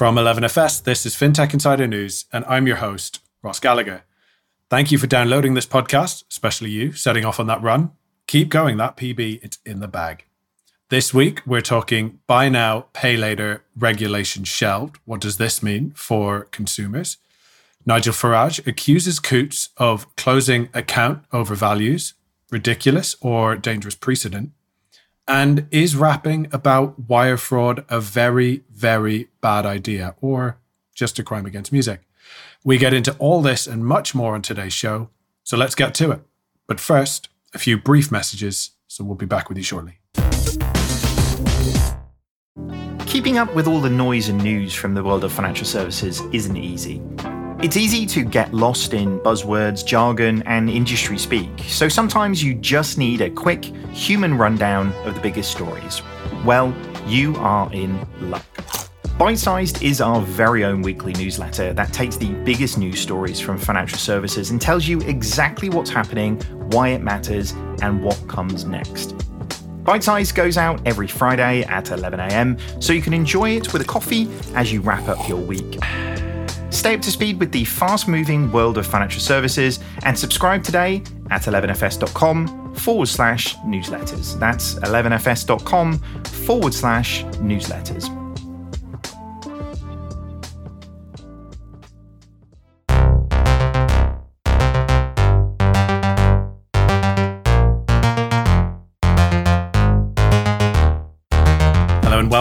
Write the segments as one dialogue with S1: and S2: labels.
S1: From 11FS, this is FinTech Insider News, and I'm your host, Ross Gallagher. Thank you for downloading this podcast, especially you setting off on that run. Keep going, that PB, it's in the bag. This week, we're talking buy now, pay later regulation shelved. What does this mean for consumers? Nigel Farage accuses Coutts of closing account over values, ridiculous or dangerous precedent, and is rapping about wire fraud a very, very bad idea or just a crime against music. We get into all this and much more on today's show, so let's get to it. But first, a few brief messages, so we'll be back with you shortly.
S2: Keeping up with all the noise and news from the world of financial services isn't easy. It's easy to get lost in buzzwords, jargon, and industry speak, so sometimes you just need a quick human rundown of the biggest stories. Well, you are in luck. Bite Sized is our very own weekly newsletter that takes the biggest news stories from financial services and tells you exactly what's happening, why it matters, and what comes next. Bite Size goes out every Friday at 11am, so you can enjoy it with a coffee as you wrap up your week. Stay up to speed with the fast moving world of financial services and subscribe today at 11fs.com forward slash newsletters. That's 11fs.com forward slash newsletters.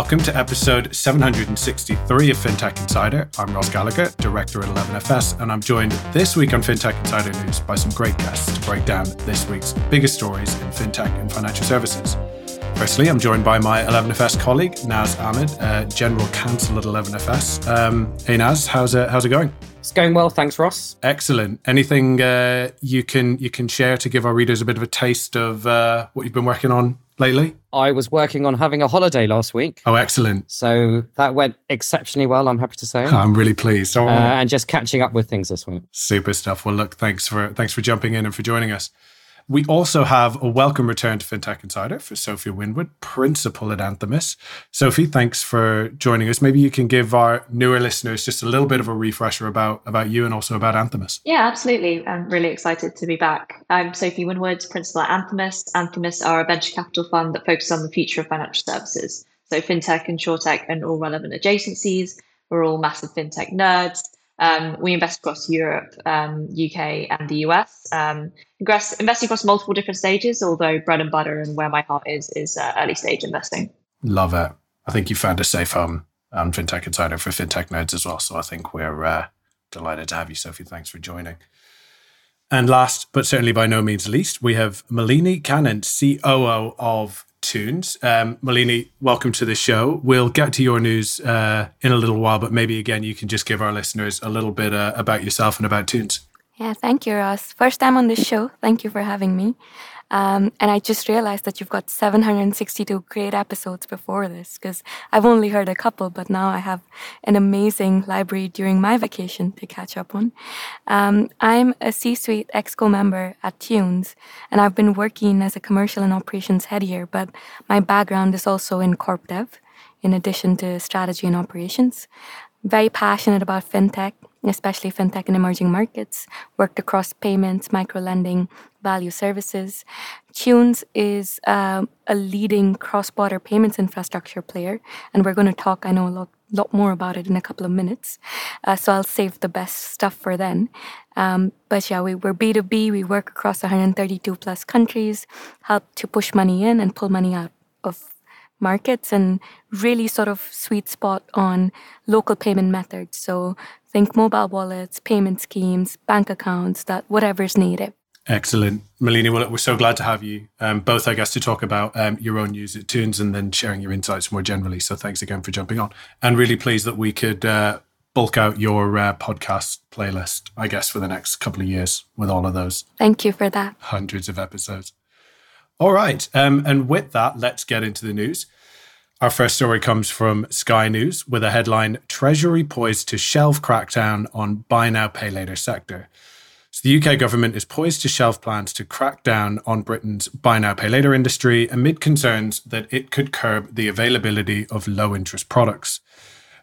S1: Welcome to episode 763 of FinTech Insider. I'm Ross Gallagher, director at 11FS, and I'm joined this week on FinTech Insider News by some great guests to break down this week's biggest stories in FinTech and financial services. Firstly, I'm joined by my 11FS colleague, Nas Ahmad, uh, General Counsel at 11FS. Um, hey, Naz, how's it, how's it going?
S3: It's going well, thanks, Ross.
S1: Excellent. Anything uh, you can you can share to give our readers a bit of a taste of uh, what you've been working on lately?
S3: I was working on having a holiday last week.
S1: Oh, excellent.
S3: So that went exceptionally well, I'm happy to say.
S1: I'm really pleased. Oh. Uh,
S3: and just catching up with things this week.
S1: Super stuff. Well, look, thanks for thanks for jumping in and for joining us. We also have a welcome return to FinTech Insider for Sophie Winwood, principal at Anthemis. Sophie, thanks for joining us. Maybe you can give our newer listeners just a little bit of a refresher about, about you and also about Anthemis.
S4: Yeah, absolutely. I'm really excited to be back. I'm Sophie Winwood, principal at Anthemis. Anthemis are a venture capital fund that focuses on the future of financial services. So FinTech, and InsurTech, and all relevant adjacencies. We're all massive FinTech nerds. Um, we invest across Europe, um, UK, and the US. Um, invest, investing across multiple different stages, although bread and butter and where my heart is is uh, early stage investing.
S1: Love it. I think you found a safe home on FinTech Insider for FinTech nerds as well. So I think we're uh, delighted to have you, Sophie. Thanks for joining. And last, but certainly by no means least, we have Malini Kannan, COO of Thunes. Um, Malini, welcome to the show. We'll get to your news uh, in a little while, but maybe again you can just give our listeners a little bit uh, about yourself and about Thunes.
S5: Yeah, thank you, Ross. First time on this show. Thank you for having me. Um, and I just realized that you've got 762 great episodes before this because I've only heard a couple, but now I have an amazing library during my vacation to catch up on. Um, I'm a C suite EXCO member at Thunes, and I've been working as a commercial and operations head here, but my background is also in corp dev in addition to strategy and operations. Very passionate about fintech especially fintech and emerging markets, worked across payments, micro lending, value services. Thunes is um, a leading cross border payments infrastructure player, and we're going to talk, I know, a lot, lot more about it in a couple of minutes. Uh, so I'll save the best stuff for then. Um, but yeah, we, we're B2B, we work across 132 plus countries, help to push money in and pull money out of markets and really sort of sweet spot on local payment methods. So think mobile wallets, payment schemes, bank accounts, that whatever's needed.
S1: Excellent. Malini, well, we're so glad to have you um, both, I guess, to talk about um, your own news at Thunes and then sharing your insights more generally. So thanks again for jumping on. And really pleased that we could uh, bulk out your uh, podcast playlist, I guess, for the next couple of years with all of those.
S5: Thank you for that.
S1: Hundreds of episodes. All right. Um, and with that, let's get into the news. Our first story comes from Sky News with a headline Treasury poised to shelve crackdown on buy now, pay later sector. So the UK government is poised to shelve plans to crack down on Britain's buy now, pay later industry amid concerns that it could curb the availability of low interest products.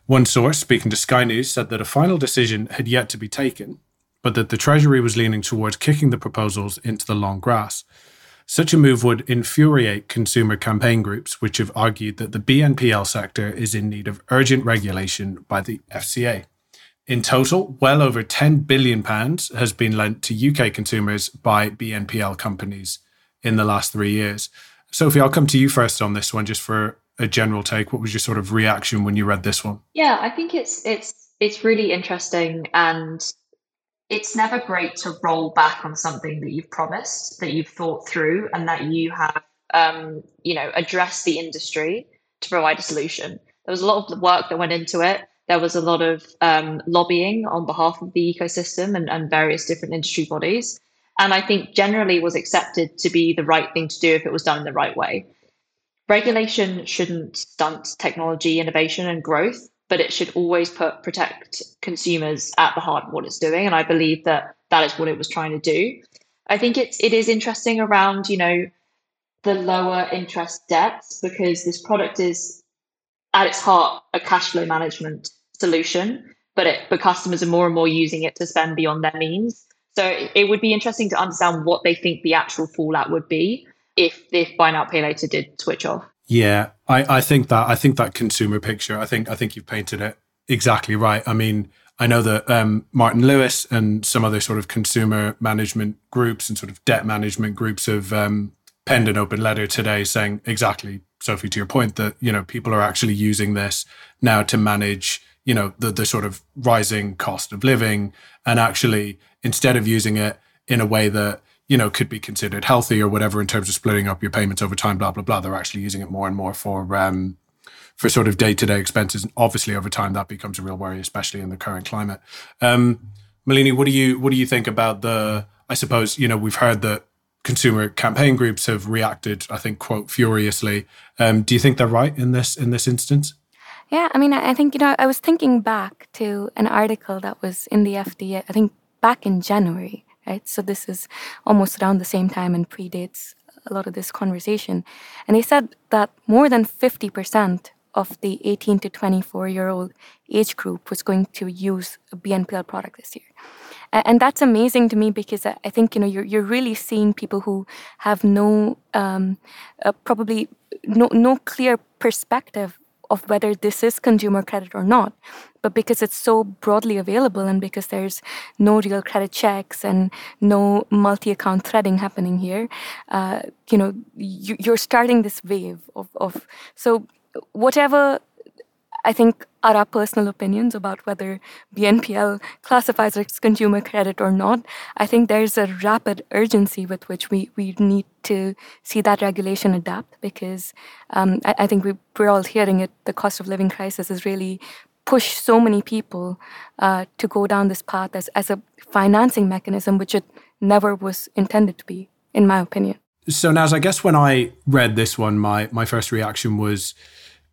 S1: One source, speaking to Sky News, said that a final decision had yet to be taken, but that the Treasury was leaning towards kicking the proposals into the long grass. Such a move would infuriate consumer campaign groups, which have argued that the BNPL sector is in need of urgent regulation by the FCA. In total, well over £10 billion has been lent to UK consumers by BNPL companies in the last three years. Sophie, I'll come to you first on this one, just for a general take. What was your sort of reaction when you read this one?
S4: Yeah, I think it's it's it's really interesting and it's never great to roll back on something that you've promised, that you've thought through, and that you have, um, you know, addressed the industry to provide a solution. There was a lot of work that went into it. There was a lot of um, lobbying on behalf of the ecosystem and, and various different industry bodies. And I think generally was accepted to be the right thing to do if it was done in the right way. Regulation shouldn't stunt technology innovation and growth, but it should always put protect consumers at the heart of what it's doing. And I believe that that is what it was trying to do. I think it's it is interesting around you know the lower interest debts because this product is at its heart a cash flow management solution, but it but customers are more and more using it to spend beyond their means. So it would be interesting to understand what they think the actual fallout would be if if buy now pay later did switch off.
S1: Yeah, I, I think that I think that consumer picture. I think I think you've painted it exactly right. I mean, I know that um, Martin Lewis and some other sort of consumer management groups and sort of debt management groups have um, penned an open letter today saying exactly, Sophie, to your point that you know people are actually using this now to manage you know the the sort of rising cost of living, and actually instead of using it in a way that you know, could be considered healthy or whatever in terms of splitting up your payments over time, blah, blah, blah. They're actually using it more and more for um, for sort of day to day expenses. And obviously over time that becomes a real worry, especially in the current climate. Um, Malini, what do you what do you think about the I suppose, you know, we've heard that consumer campaign groups have reacted, I think, quote, furiously. Um, do you think they're right in this in this instance?
S5: Yeah, I mean, I think, you know, I was thinking back to an article that was in the FDA, I think back in January, right? So this is almost around the same time and predates a lot of this conversation. And they said that more than 50% of the 18 to 24 year old age group was going to use a BNPL product this year. And that's amazing to me because I think you know you're you're really seeing people who have no um, uh, probably no no clear perspective of whether this is consumer credit or not. But because it's so broadly available and because there's no real credit checks and no multi-account threading happening here, uh, you know, you, you're starting this wave of, of so whatever I think are our personal opinions about whether BNPL classifies as consumer credit or not. I think there's a rapid urgency with which we, we need to see that regulation adapt because um, I, I, think we, we're all hearing it. The cost of living crisis has really pushed so many people uh, to go down this path as, as a financing mechanism, which it never was intended to be, in my opinion.
S1: So, Nas, I guess when I read this one, my, my first reaction was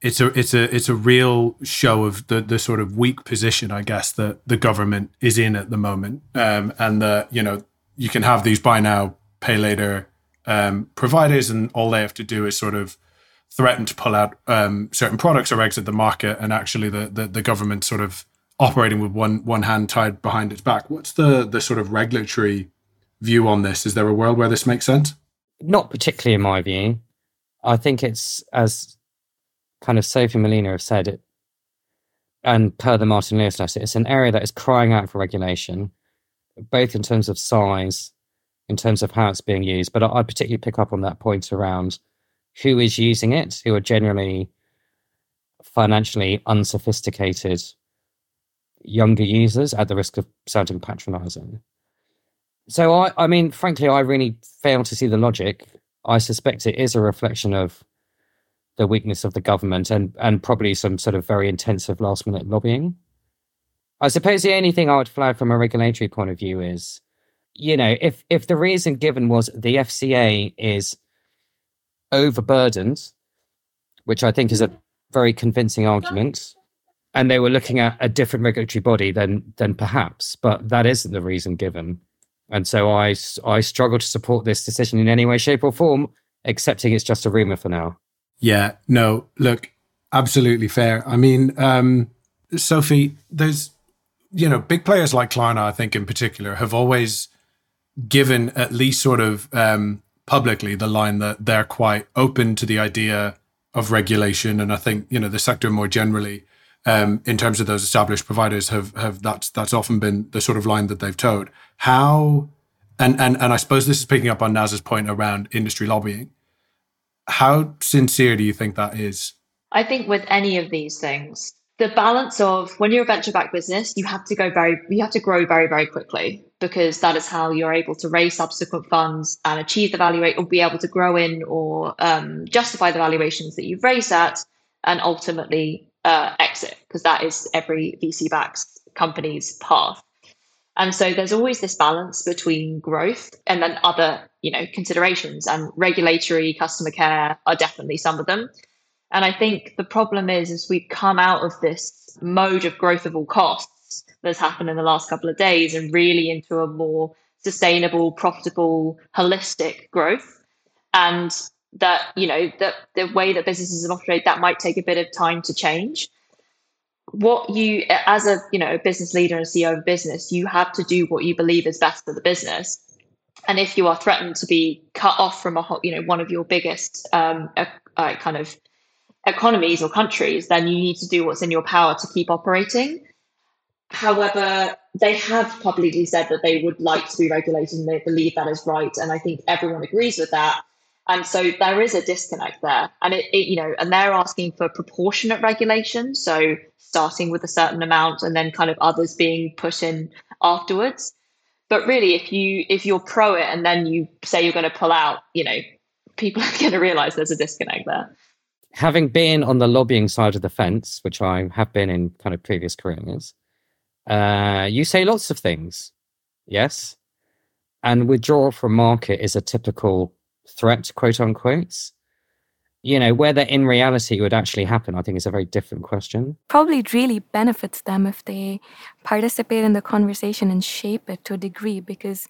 S1: it's a it's a it's a real show of the the sort of weak position, I guess, that the government is in at the moment, um, and that you know you can have these buy now pay later um, providers, and all they have to do is sort of threaten to pull out um, certain products or exit the market, and actually the, the the government sort of operating with one one hand tied behind its back. What's the the sort of regulatory view on this? Is there a world where this makes sense?
S3: Not particularly, in my view. I think it's as kind of Sophie Malini have said it, and per the Martin Lewis letter, it's an area that is crying out for regulation, both in terms of size, in terms of how it's being used. But I, I particularly pick up on that point around who is using it, who are generally financially unsophisticated younger users at the risk of sounding patronizing. So I, I mean, frankly, I really fail to see the logic. I suspect it is a reflection of the weakness of the government and and probably some sort of very intensive last minute lobbying. I suppose the only thing I would flag from a regulatory point of view is, you know, if if the reason given was the FCA is overburdened, which I think is a very convincing argument, and they were looking at a different regulatory body, then then perhaps, but that isn't the reason given. And so I I struggle to support this decision in any way, shape, or form, accepting it's just a rumor for now.
S1: Yeah, no, look, absolutely fair. I mean, um, Sophie, there's you know big players like Klarna, I think in particular, have always given at least sort of um, publicly the line that they're quite open to the idea of regulation, and I think you know the sector more generally. Um, in terms of those established providers, have have that's that's often been the sort of line that they've towed. How, and and and I suppose this is picking up on Nas's point around industry lobbying. How sincere do you think that is?
S4: I think with any of these things, the balance of when you're a venture backed business, you have to go very, you have to grow very, very quickly because that is how you're able to raise subsequent funds and achieve the valuation or be able to grow in or um, justify the valuations that you've raised at and ultimately uh, exit because that is every VC backed company's path. And so there's always this balance between growth and then other, you know, considerations and regulatory customer care are definitely some of them. And I think the problem is, as we've come out of this mode of growth of all costs that's happened in the last couple of days and really into a more sustainable, profitable, holistic growth. And that, you know, that the way that businesses operate, that might take a bit of time to change. What you, as a, you know, business leader and CEO of business, you have to do what you believe is best for the business. And if you are threatened to be cut off from a, you know, one of your biggest um, uh, kind of economies or countries, then you need to do what's in your power to keep operating. However, they have publicly said that they would like to be regulated and they believe that is right. And I think everyone agrees with that. And so there is a disconnect there. And it, it you know, and they're asking for proportionate regulation. So starting with a certain amount and then kind of others being put in afterwards. But really, if you if you're pro it and then you say you're going to pull out, you know, people are going to realize there's a disconnect there
S3: having been on the lobbying side of the fence, which I have been in kind of previous careers, uh, you say lots of things, yes, and withdrawal from market is a typical threat, quote unquote. You know, whether in reality it would actually happen, I think is a very different question.
S5: Probably really benefits them if they participate in the conversation and shape it to a degree. Because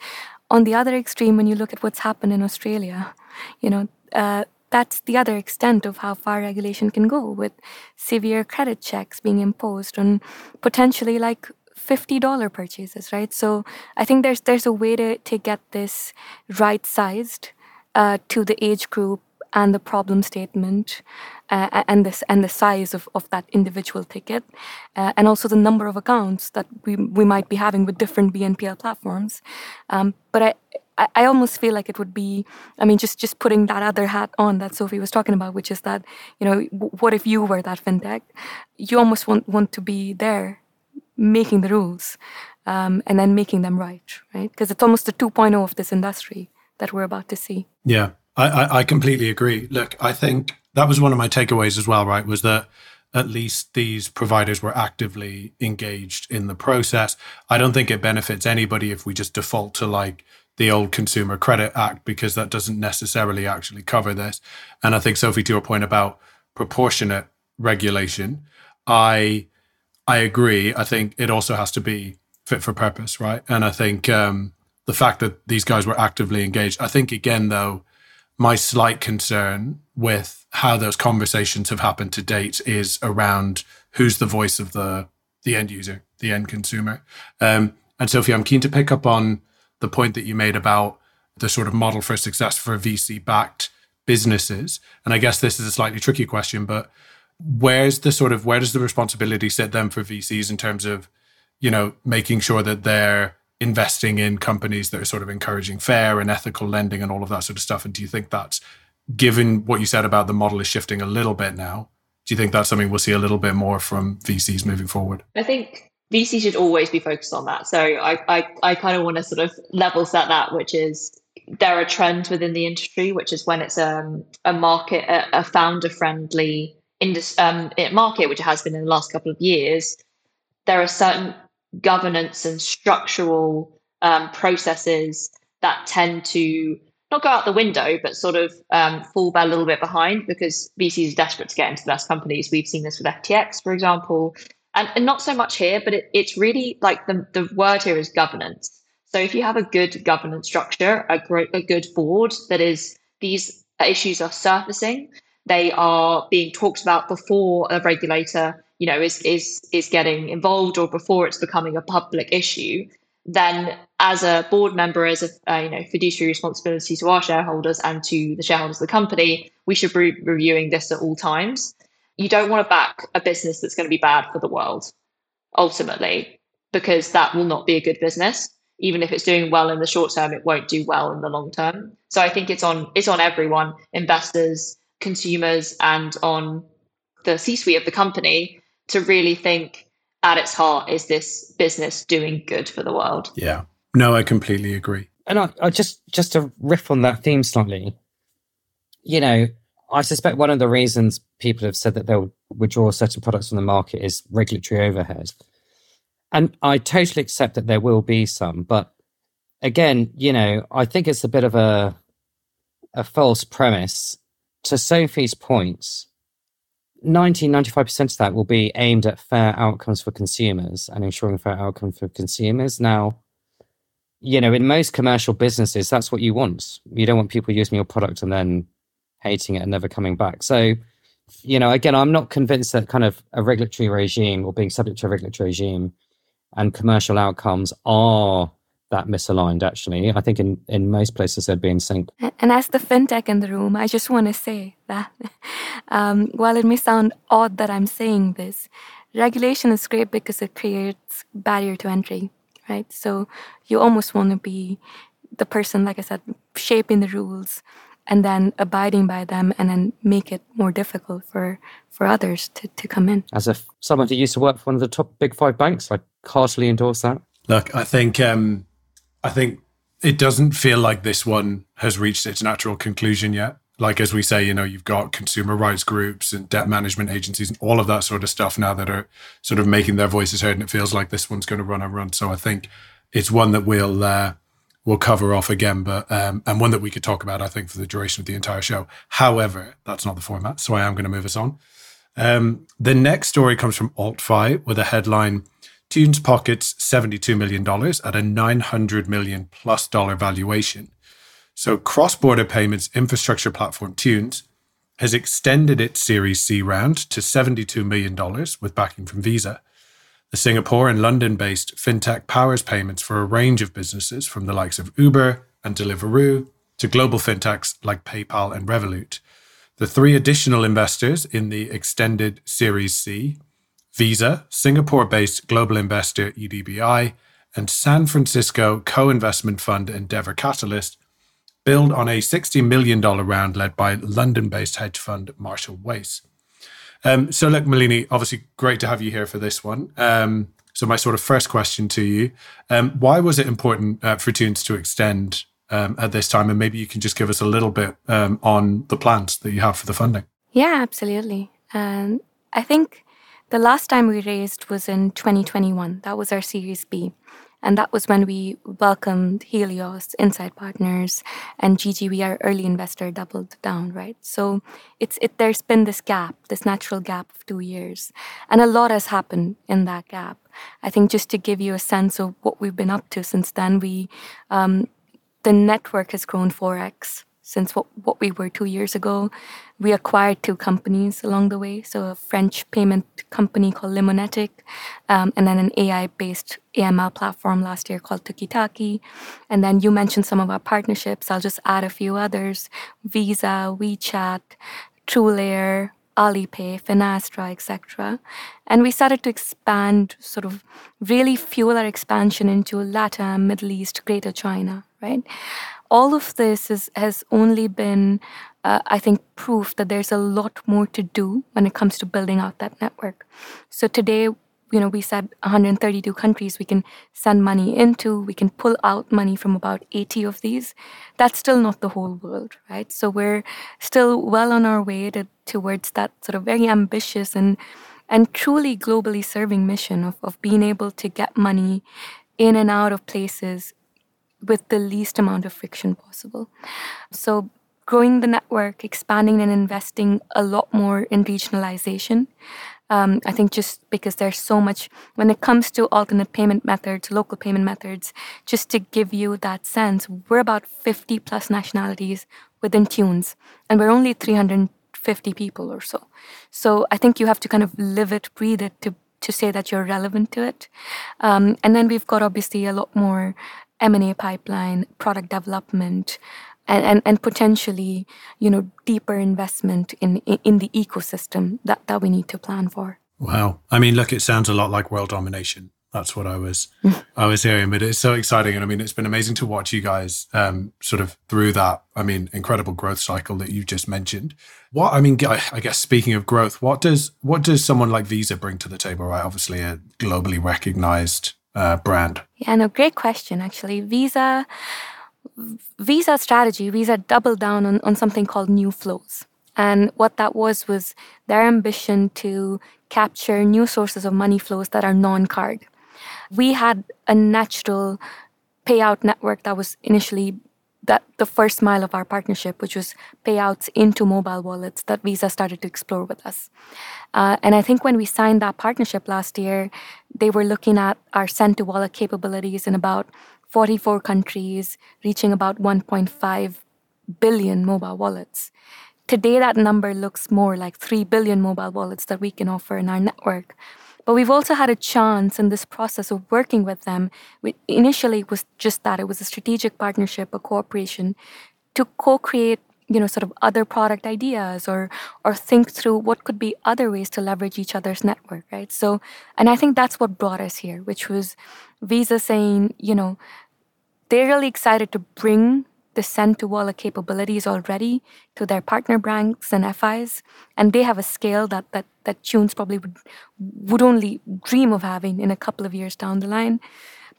S5: on the other extreme, when you look at what's happened in Australia, you know, uh, that's the other extent of how far regulation can go with severe credit checks being imposed on potentially like $50 purchases right so i think there's there's a way to, to get this right sized uh, to the age group and the problem statement uh, and this and the size of, of that individual ticket uh, and also the number of accounts that we, we might be having with different BNPL platforms. Um, but I, I, almost feel like it would be i mean just just putting that other hat on that sophie was talking about which is that you know what if you were that fintech? You almost want want to be there making the rules um, and then making them right right? Because it's almost the 2.0 of this industry that we're about to see.
S1: Yeah I, I, I completely agree look i think that was one of my takeaways as well right was that at least these providers were actively engaged in the process. I don't think it benefits anybody if we just default to like the old Consumer Credit Act because that doesn't necessarily actually cover this. And I think Sophie, to your point about proportionate regulation, I I agree. I think it also has to be fit for purpose, right? And I think um, the fact that these guys were actively engaged. I think again, though, my slight concern with how those conversations have happened to date is around who's the voice of the the end user, the end consumer. Um, and Sophie, I'm keen to pick up on the point that you made about the sort of model for success for VC backed businesses. And I guess this is a slightly tricky question, but where's the sort of where does the responsibility sit then for VCs in terms of, you know, making sure that they're investing in companies that are sort of encouraging fair and ethical lending and all of that sort of stuff? And do you think that's given what you said about the model is shifting a little bit now? Do you think that's something we'll see a little bit more from VCs moving forward?
S4: I think VC should always be focused on that. So I I, I kind of want to sort of level set that, which is there are trends within the industry, which is when it's um, a market, a, a founder friendly indus- um, market, which has been in the last couple of years. There are certain governance and structural um, processes that tend to not go out the window, but sort of um, fall a little bit behind because VC is desperate to get into the best companies. We've seen this with FTX, for example and, and not so much here, but it, it's really like the, the word here is governance. So if you have a good governance structure, a great a good board that is these issues are surfacing, they are being talked about before a regulator, you know, is is is getting involved or before it's becoming a public issue, then as a board member, as a uh, you know fiduciary responsibility to our shareholders and to the shareholders of the company, we should be reviewing this at all times. You don't want to back a business that's going to be bad for the world, ultimately, because that will not be a good business. Even if it's doing well in the short term, it won't do well in the long term. So I think it's on it's on everyone, investors, consumers, and on the C-suite of the company to really think at its heart is this business doing good for the world?
S1: Yeah. No, I completely agree.
S3: And I, I just just to riff on that theme slightly, you know, I suspect one of the reasons people have said that they'll withdraw certain products from the market is regulatory overhead. And I totally accept that there will be some, but again, you know, I think it's a bit of a a false premise. To Sophie's points, 90 95% of that will be aimed at fair outcomes for consumers and ensuring fair outcomes for consumers. Now you know in most commercial businesses that's what you want. You don't want people using your product and then hating it and never coming back. So you know again i'm not convinced that kind of a regulatory regime or being subject to a regulatory regime and commercial outcomes are that misaligned actually. I think in, in most places they'd be in sync.
S5: And as the fintech in the room i just want to say that um, while it may sound odd that i'm saying this regulation is great because it creates barrier to entry right? So you almost want to be the person like i said shaping the rules and then abiding by them and then make it more difficult for for others to, to come in.
S3: As if someone who used to work for one of the top big five banks i heartily endorse that.
S1: Look i think um I think it doesn't feel like this one has reached its natural conclusion yet. Like as we say, you know, you've got consumer rights groups and debt management agencies and all of that sort of stuff now that are sort of making their voices heard, and it feels like this one's going to run and run. So I think it's one that we'll uh, we'll cover off again, but um, and one that we could talk about, I think, for the duration of the entire show. However, that's not the format, so I am going to move us on. Um, the next story comes from AltFi with a headline Thunes pockets $72 million at a $900 million plus dollar valuation. So, cross border payments infrastructure platform Thunes has extended its Series C round to $72 million with backing from Visa. The Singapore and London based fintech powers payments for a range of businesses from the likes of Uber and Deliveroo to global fintechs like PayPal and Revolut. The three additional investors in the extended Series C Visa, Singapore based global investor EDBI, and San Francisco co investment fund Endeavor Catalyst build on a $60 million round led by London based hedge fund Marshall Wace. Um, so, look, Malini, obviously great to have you here for this one. Um, so, my sort of first question to you um, why was it important uh, for Thunes to extend um, at this time? And maybe you can just give us a little bit um, on the plans that you have for the funding.
S5: Yeah, absolutely. Um, I think the last time we raised was in 2021. That was our Series B. And that was when we welcomed Helios, Insight Partners, and GGV, our early investor, doubled down, right? So it's it there's been this gap, this natural gap of two years. And a lot has happened in that gap. I think just to give you a sense of what we've been up to since then, we um, the network has grown 4x since what, what we were two years ago. We acquired two companies along the way. So, a French payment company called Limonetik, um, and then an AI based AML platform last year called Tookitaki. And then you mentioned some of our partnerships. I'll just add a few others Visa, WeChat, TrueLayer, Alipay, Finastra, etc. And we started to expand, sort of really fuel our expansion into Latin, Middle East, Greater China, right? all of this is, has only been, uh, I think, proof that there's a lot more to do when it comes to building out that network. So today, you know, we said 132 countries we can send money into, we can pull out money from about 80 of these. That's still not the whole world, right? So we're still well on our way to, towards that sort of very ambitious and and truly globally serving mission of, of being able to get money in and out of places with the least amount of friction possible. So, growing the network, expanding and investing a lot more in regionalization. Um, I think just because there's so much when it comes to alternate payment methods, local payment methods, just to give you that sense, we're about 50 plus nationalities within Thunes, and we're only 350 people or so. So I think you have to kind of live it, breathe it to to say that you're relevant to it. Um, and then we've got obviously a lot more M&A pipeline, product development, and, and, and potentially, you know, deeper investment in, in the ecosystem that, that we need to plan for.
S1: Wow. I mean, look, it sounds a lot like world domination. That's what I was I was hearing, but it's so exciting, and I mean, it's been amazing to watch you guys um, sort of through that. I mean, incredible growth cycle that you just mentioned. What I mean, I guess speaking of growth, what does what does someone like Visa bring to the table? Right, obviously a globally recognized uh, brand.
S5: Yeah, no, great question. Actually, Visa Visa strategy, Visa doubled down on, on something called new flows. And what that was was their ambition to capture new sources of money flows that are non card. We had a natural payout network that was initially that the first mile of our partnership, which was payouts into mobile wallets that Visa started to explore with us. Uh, and I think when we signed that partnership last year, they were looking at our send to wallet capabilities in about 44 countries, reaching about 1.5 billion mobile wallets. Today, that number looks more like 3 billion mobile wallets that we can offer in our network. But we've also had a chance in this process of working with them. We, initially, it was just that it was a strategic partnership, a cooperation to co create you know sort of other product ideas or or think through what could be other ways to leverage each other's network right so and i think that's what brought us here which was visa saying you know they're really excited to bring the send to wallet capabilities already to their partner banks and FIs, and they have a scale that that that Thunes probably would would only dream of having in a couple of years down the line.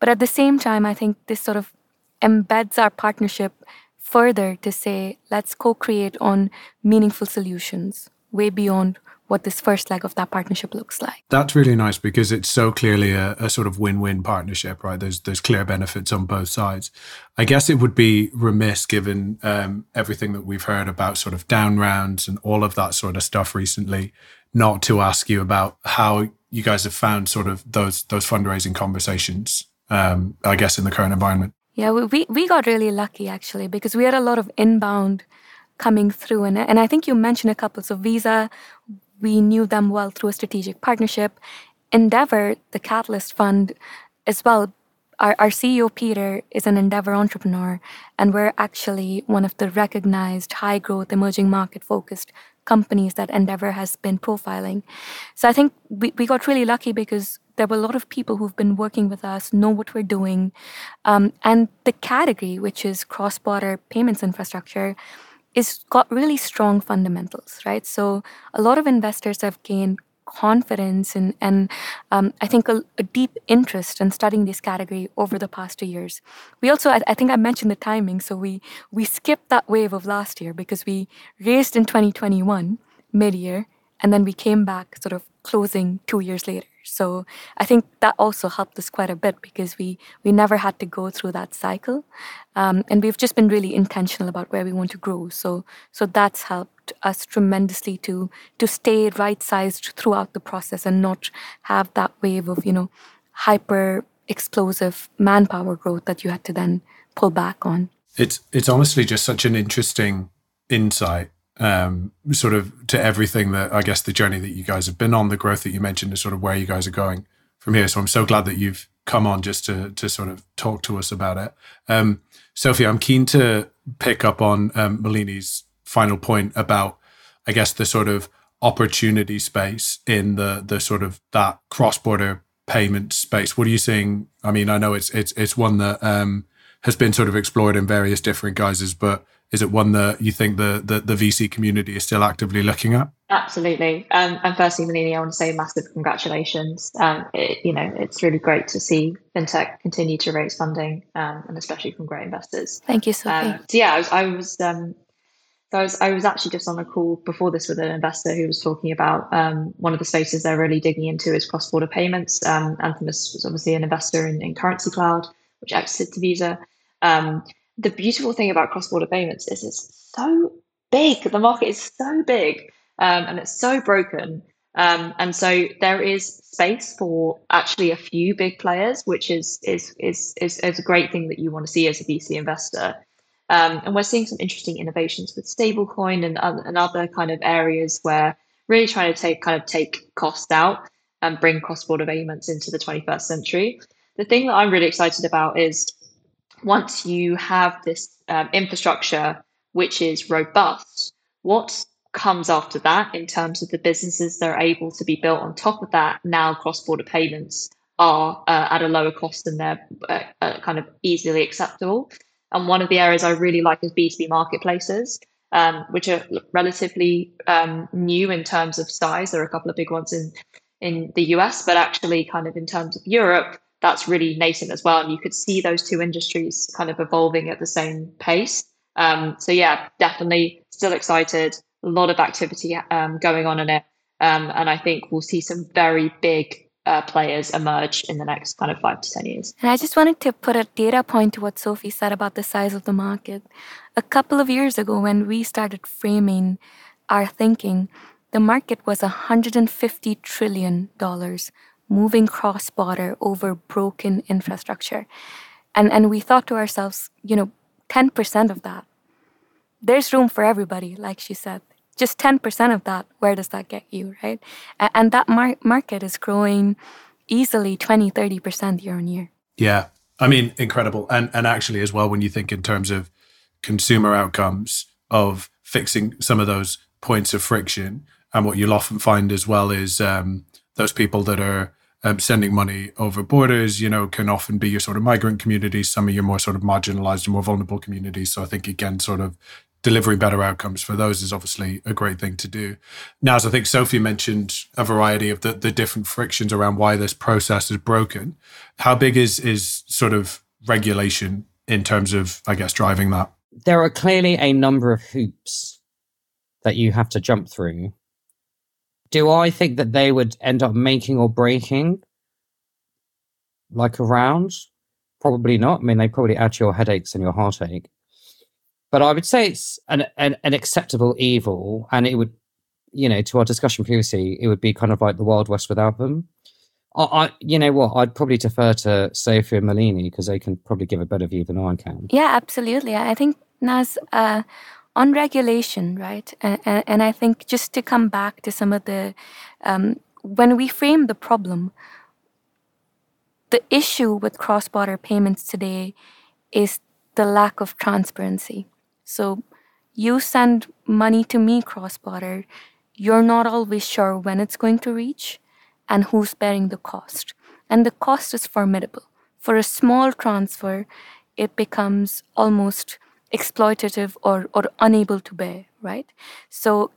S5: But at the same time, I think this sort of embeds our partnership further to say, let's co-create on meaningful solutions way beyond what this first leg of that partnership looks like.
S1: That's really nice because it's so clearly a, a, sort of win-win partnership, right? There's there's clear benefits on both sides. I guess it would be remiss, given um, everything that we've heard about sort of down rounds and all of that sort of stuff recently, not to ask you about how you guys have found sort of those those fundraising conversations. Um, I guess in the current environment.
S5: Yeah, we we got really lucky actually because we had a lot of inbound coming through and and I think you mentioned a couple. So Visa we knew them well through a strategic partnership. Endeavor, the Catalyst Fund, as well. Our, our CEO, Peter, is an Endeavor entrepreneur, and we're actually one of the recognized high growth, emerging market focused companies that Endeavor has been profiling. So I think we, we got really lucky because there were a lot of people who've been working with us, know what we're doing. Um, and the category, which is cross border payments infrastructure, is got really strong fundamentals, right? So a lot of investors have gained confidence and and um, I think a, a, deep interest in studying this category over the past two years. We also, I, I think I mentioned the timing, so we we skipped that wave of last year because we raised in 2021 mid year, and then we came back sort of closing two years later. So I think that also helped us quite a bit because we we never had to go through that cycle, um, and we've just been really intentional about where we want to grow. So so that's helped us tremendously to to stay right sized throughout the process and not have that wave of you know hyper explosive manpower growth that you had to then pull back on.
S1: It's it's honestly just such an interesting insight um, sort of to everything that I guess the journey that you guys have been on, the growth that you mentioned, is sort of where you guys are going from here. So I'm so glad that you've come on just to to sort of talk to us about it. Um, Sophie, I'm keen to pick up on um, Malini's final point about, I guess, the sort of opportunity space in the the sort of that cross border payment space. What are you seeing? I mean, I know it's it's it's one that um, has been sort of explored in various different guises, but is it one that you think the, the, the VC community is still actively looking at?
S4: Absolutely. Um, and firstly, Malini, I want to say massive congratulations. Um, it, you know, it's really great to see fintech continue to raise funding, um, and especially from great investors.
S5: Thank you, Sophie.
S4: Um, so yeah, I was, I was, um, so I was, I was actually just on a call before this with an investor who was talking about um, one of the spaces they're really digging into is cross-border payments. Um, Anthemis was obviously an investor in, in Currency Cloud, which exited to Visa. Um, the beautiful thing about cross-border payments is it's so big. The market is so big um, and it's so broken. Um, and so there is space for actually a few big players, which is is is is, is a great thing that you want to see as a VC investor. Um, and we're seeing some interesting innovations with stablecoin and, and other kind of areas where really trying to take kind of take costs out and bring cross-border payments into the 21st century. The thing that I'm really excited about is once you have this um, infrastructure which is robust, what comes after that in terms of the businesses that are able to be built on top of that now cross-border payments are uh, at a lower cost and they're uh, uh, kind of easily acceptable? And one of the areas i really like is b2b marketplaces um, which are relatively um, new in terms of size. There are a couple of big ones in in the us but actually kind of in terms of europe that's really nascent as well and you could see those two industries kind of evolving at the same pace um, so yeah definitely still excited a lot of activity um, going on in it. Um, and I think we'll see some very big uh, players emerge in the next kind of five to 10 years.
S5: And I just wanted to put a data point to what Sophie said about the size of the market. A couple of years ago, when we started framing our thinking, the market was $150 trillion moving cross border over broken infrastructure. And, and we thought to ourselves, you know, 10% of that, there's room for everybody, like she said just 10% of that, where does that get you, right? And that mar- market is growing easily 20, 30% year on year.
S1: Yeah. I mean, incredible. And and actually as well, when you think in terms of consumer outcomes of fixing some of those points of friction, and what you'll often find as well is um, those people that are um, sending money over borders, you know, can often be your sort of migrant communities, some of your more sort of marginalized and more vulnerable communities. So I think again, sort of delivering better outcomes for those is obviously a great thing to do. Now, as I think Sophie mentioned, a variety of the, the different frictions around why this process is broken. How big is is sort of regulation in terms of, I guess, driving that?
S3: There are clearly a number of hoops that you have to jump through. Do I think that they would end up making or breaking like a round? Probably not. I mean, they probably add to your headaches and your heartache but I would say it's an, an, an acceptable evil, and it would, you know, to our discussion previously, it would be kind of like the Wild West without them. I, you know what, I'd probably defer to Sophie and Malini because they can probably give a better view than I can.
S5: Yeah, absolutely. I think Nas, Uh, on regulation, right? And, and, I think just to come back to some of the, um, when we frame the problem, the issue with cross border payments today is the lack of transparency. So you send money to me cross border, you're not always sure when it's going to reach and who's bearing the cost. And the cost is formidable. For a small transfer, it becomes almost exploitative or, or unable to bear, right? So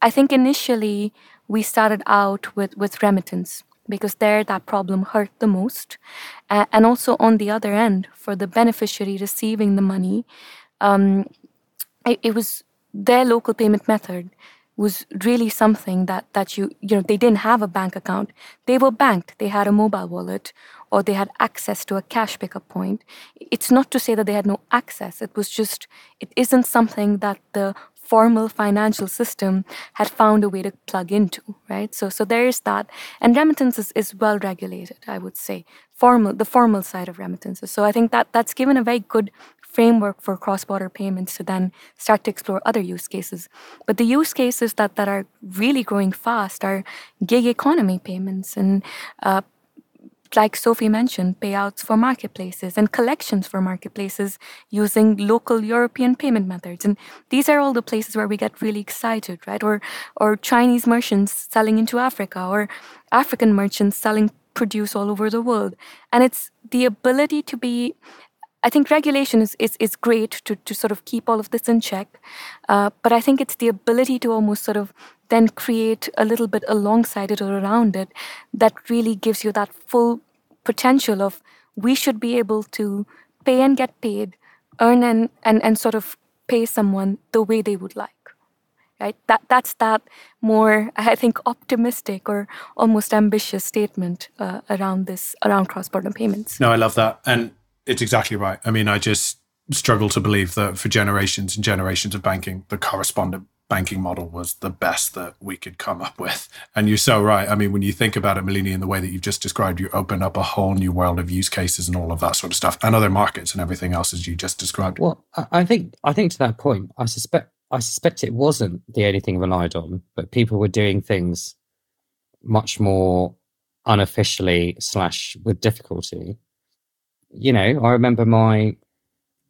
S5: I think initially we started out with, with remittance because there that problem hurt the most. Uh, and also on the other end, for the beneficiary receiving the money, um, it, it was their local payment method was really something that that you you know they didn't have a bank account. They were banked. They had a mobile wallet or they had access to a cash pickup point. It's not to say that they had no access. It was just it isn't something that the formal financial system had found a way to plug into right? So so there is that. And remittances is well regulated i would say. Formal the formal side of remittances. So i think that that's given a very good framework for cross-border payments to then start to explore other use cases. But the use cases that, that are really growing fast are gig economy payments and uh, like Sophie mentioned, payouts for marketplaces and collections for marketplaces using local European payment methods. And these are all the places where we get really excited, right? Or or Chinese merchants selling into Africa or African merchants selling produce all over the world. And it's the ability to be I think regulation is, is, is great to, to sort of keep all of this in check. Uh, but I think it's the ability to almost sort of then create a little bit alongside it or around it that really gives you that full potential of we should be able to pay and get paid, earn and, and, and sort of pay someone the way they would like. Right? That that's that more, I think, optimistic or almost ambitious statement uh, around this around cross-border payments.
S1: No, I love that, and it's exactly right. I mean, I just struggle to believe that for generations and generations of banking, the correspondent banking model was the best that we could come up with. And you're so right. I mean, when you think about it, Malini, in the way that you've just described, you open up a whole new world of use cases and all of that sort of stuff, and other markets and everything else as you just described.
S3: Well, I think I think to that point, I suspect I suspect it wasn't the only thing relied on, but people were doing things much more unofficially slash with difficulty. You know, I remember my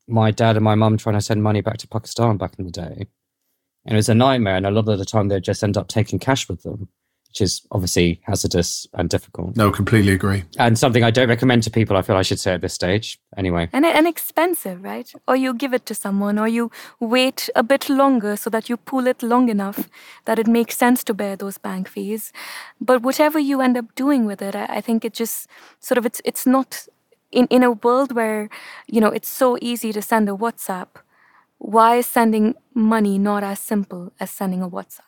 S3: my dad and my mum trying to send money back to Pakistan back in the day. And it was a nightmare. And a lot of the time they'd just end up taking cash with them, which is obviously hazardous and difficult.
S1: No, completely agree.
S3: And something I don't recommend to people, I feel I should say at this stage. Anyway.
S5: And, and expensive, right? Or you give it to someone, or you wait a bit longer so that you pool it long enough that it makes sense to bear those bank fees. But whatever you end up doing with it, I, I think it just sort of, it's, it's not in, in a world where, you know, it's so easy to send a WhatsApp, why is sending money not as simple as sending a WhatsApp?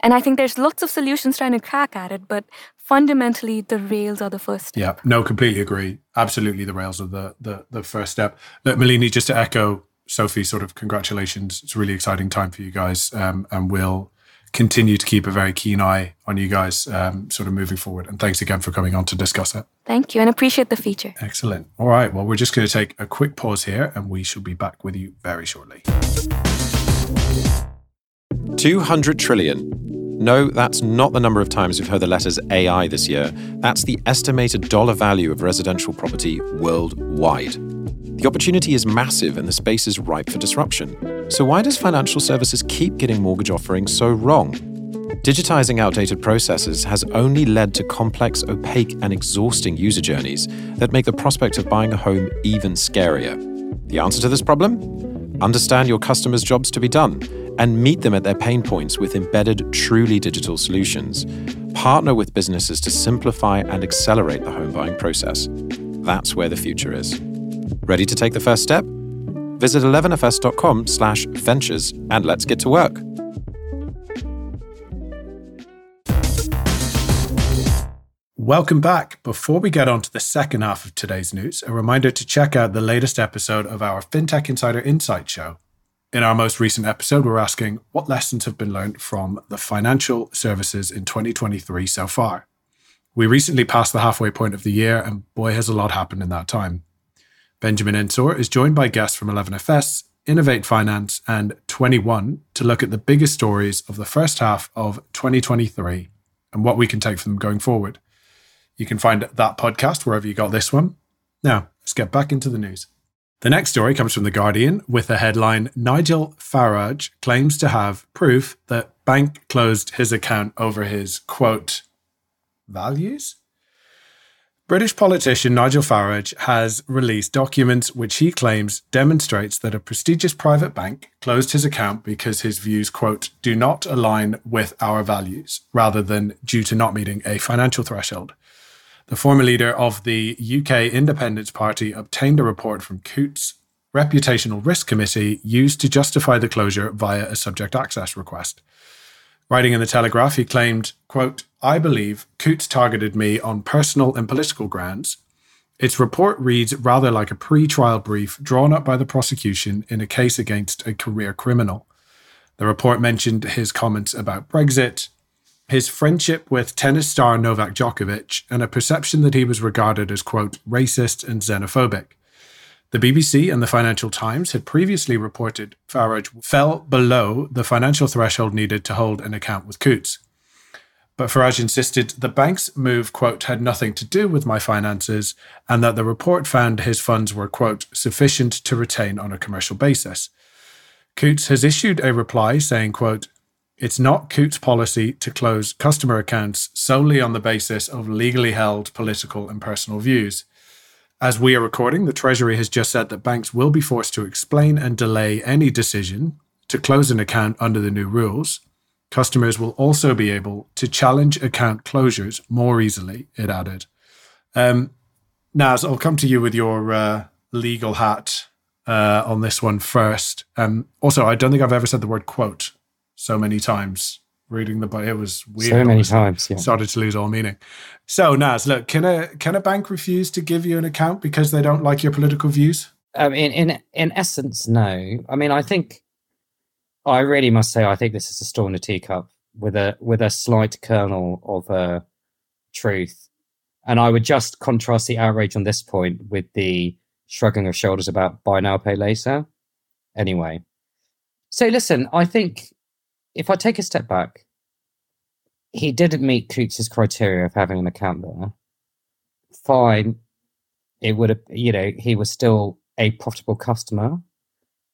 S5: And I think there's lots of solutions trying to crack at it, but fundamentally the rails are the first step.
S1: Yeah, no, completely agree. Absolutely the rails are the the, the first step. Look, Malini, just to echo Sophie, sort of congratulations. It's a really exciting time for you guys. Um, and we'll continue to keep a very keen eye on you guys um, sort of moving forward. And thanks again for coming on to discuss it.
S5: Thank you and appreciate the feature.
S1: Excellent. All right. Well, we're just going to take a quick pause here and we shall be back with you very shortly.
S6: 200 trillion. No, that's not the number of times we've heard the letters AI this year. That's the estimated dollar value of residential property worldwide. The opportunity is massive and the space is ripe for disruption. So, why does financial services keep getting mortgage offerings so wrong? Digitizing outdated processes has only led to complex, opaque, and exhausting user journeys that make the prospect of buying a home even scarier. The answer to this problem? Understand your customers' jobs to be done and meet them at their pain points with embedded, truly digital solutions. Partner with businesses to simplify and accelerate the home buying process. That's where the future is. Ready to take the first step? Visit 11fs.com slash ventures and let's get to work.
S1: Welcome back. Before we get on to the second half of today's news, a reminder to check out the latest episode of our FinTech Insider Insight show. In our most recent episode, we're asking what lessons have been learned from the financial services in 2023 so far. We recently passed the halfway point of the year, and boy, has a lot happened in that time. Benjamin Ensor is joined by guests from 11FS, Innovate Finance, and 21 to look at the biggest stories of the first half of 2023 and what we can take from them going forward. You can find that podcast wherever you got this one. Now, let's get back into the news. The next story comes from The Guardian with the headline Nigel Farage claims to have proof that bank closed his account over his quote values. British politician Nigel Farage has released documents which he claims demonstrates that a prestigious private bank closed his account because his views, quote, do not align with our values, rather than due to not meeting a financial threshold. The former leader of the UK Independence Party obtained a report from Coutts Reputational Risk Committee used to justify the closure via a subject access request. Writing in the Telegraph, he claimed, quote, I believe Coutts targeted me on personal and political grounds. Its report reads rather like a pre trial brief drawn up by the prosecution in a case against a career criminal. The report mentioned his comments about Brexit, his friendship with tennis star Novak Djokovic, and a perception that he was regarded as, quote, racist and xenophobic. The BBC and the Financial Times had previously reported Farage fell below the financial threshold needed to hold an account with Coutts. But Farage insisted the bank's move, quote, had nothing to do with my finances, and that the report found his funds were, quote, sufficient to retain on a commercial basis. Coutts has issued a reply saying, quote, it's not Coutts' policy to close customer accounts solely on the basis of legally held political and personal views. As we are recording, the Treasury has just said that banks will be forced to explain and delay any decision to close an account under the new rules. Customers will also be able to challenge account closures more easily, it added. Um, Nas, I'll come to you with your uh, legal hat uh, on this one first. Um, also, I don't think I've ever said the word quote so many times reading the book. It was weird.
S3: So many times, yeah.
S1: Started to lose all meaning. So Nas, look, can a can a bank refuse to give you an account because they don't like your political views?
S3: Um, in in in essence, no. I mean, I think I really must say, I think this is a storm in a teacup with a with a slight kernel of uh, truth. And I would just contrast the outrage on this point with the shrugging of shoulders about buy now, pay later. Anyway, so listen, I think if I take a step back, he didn't meet Coutts's criteria of having an account there. Fine, it would have, you know, he was still a profitable customer,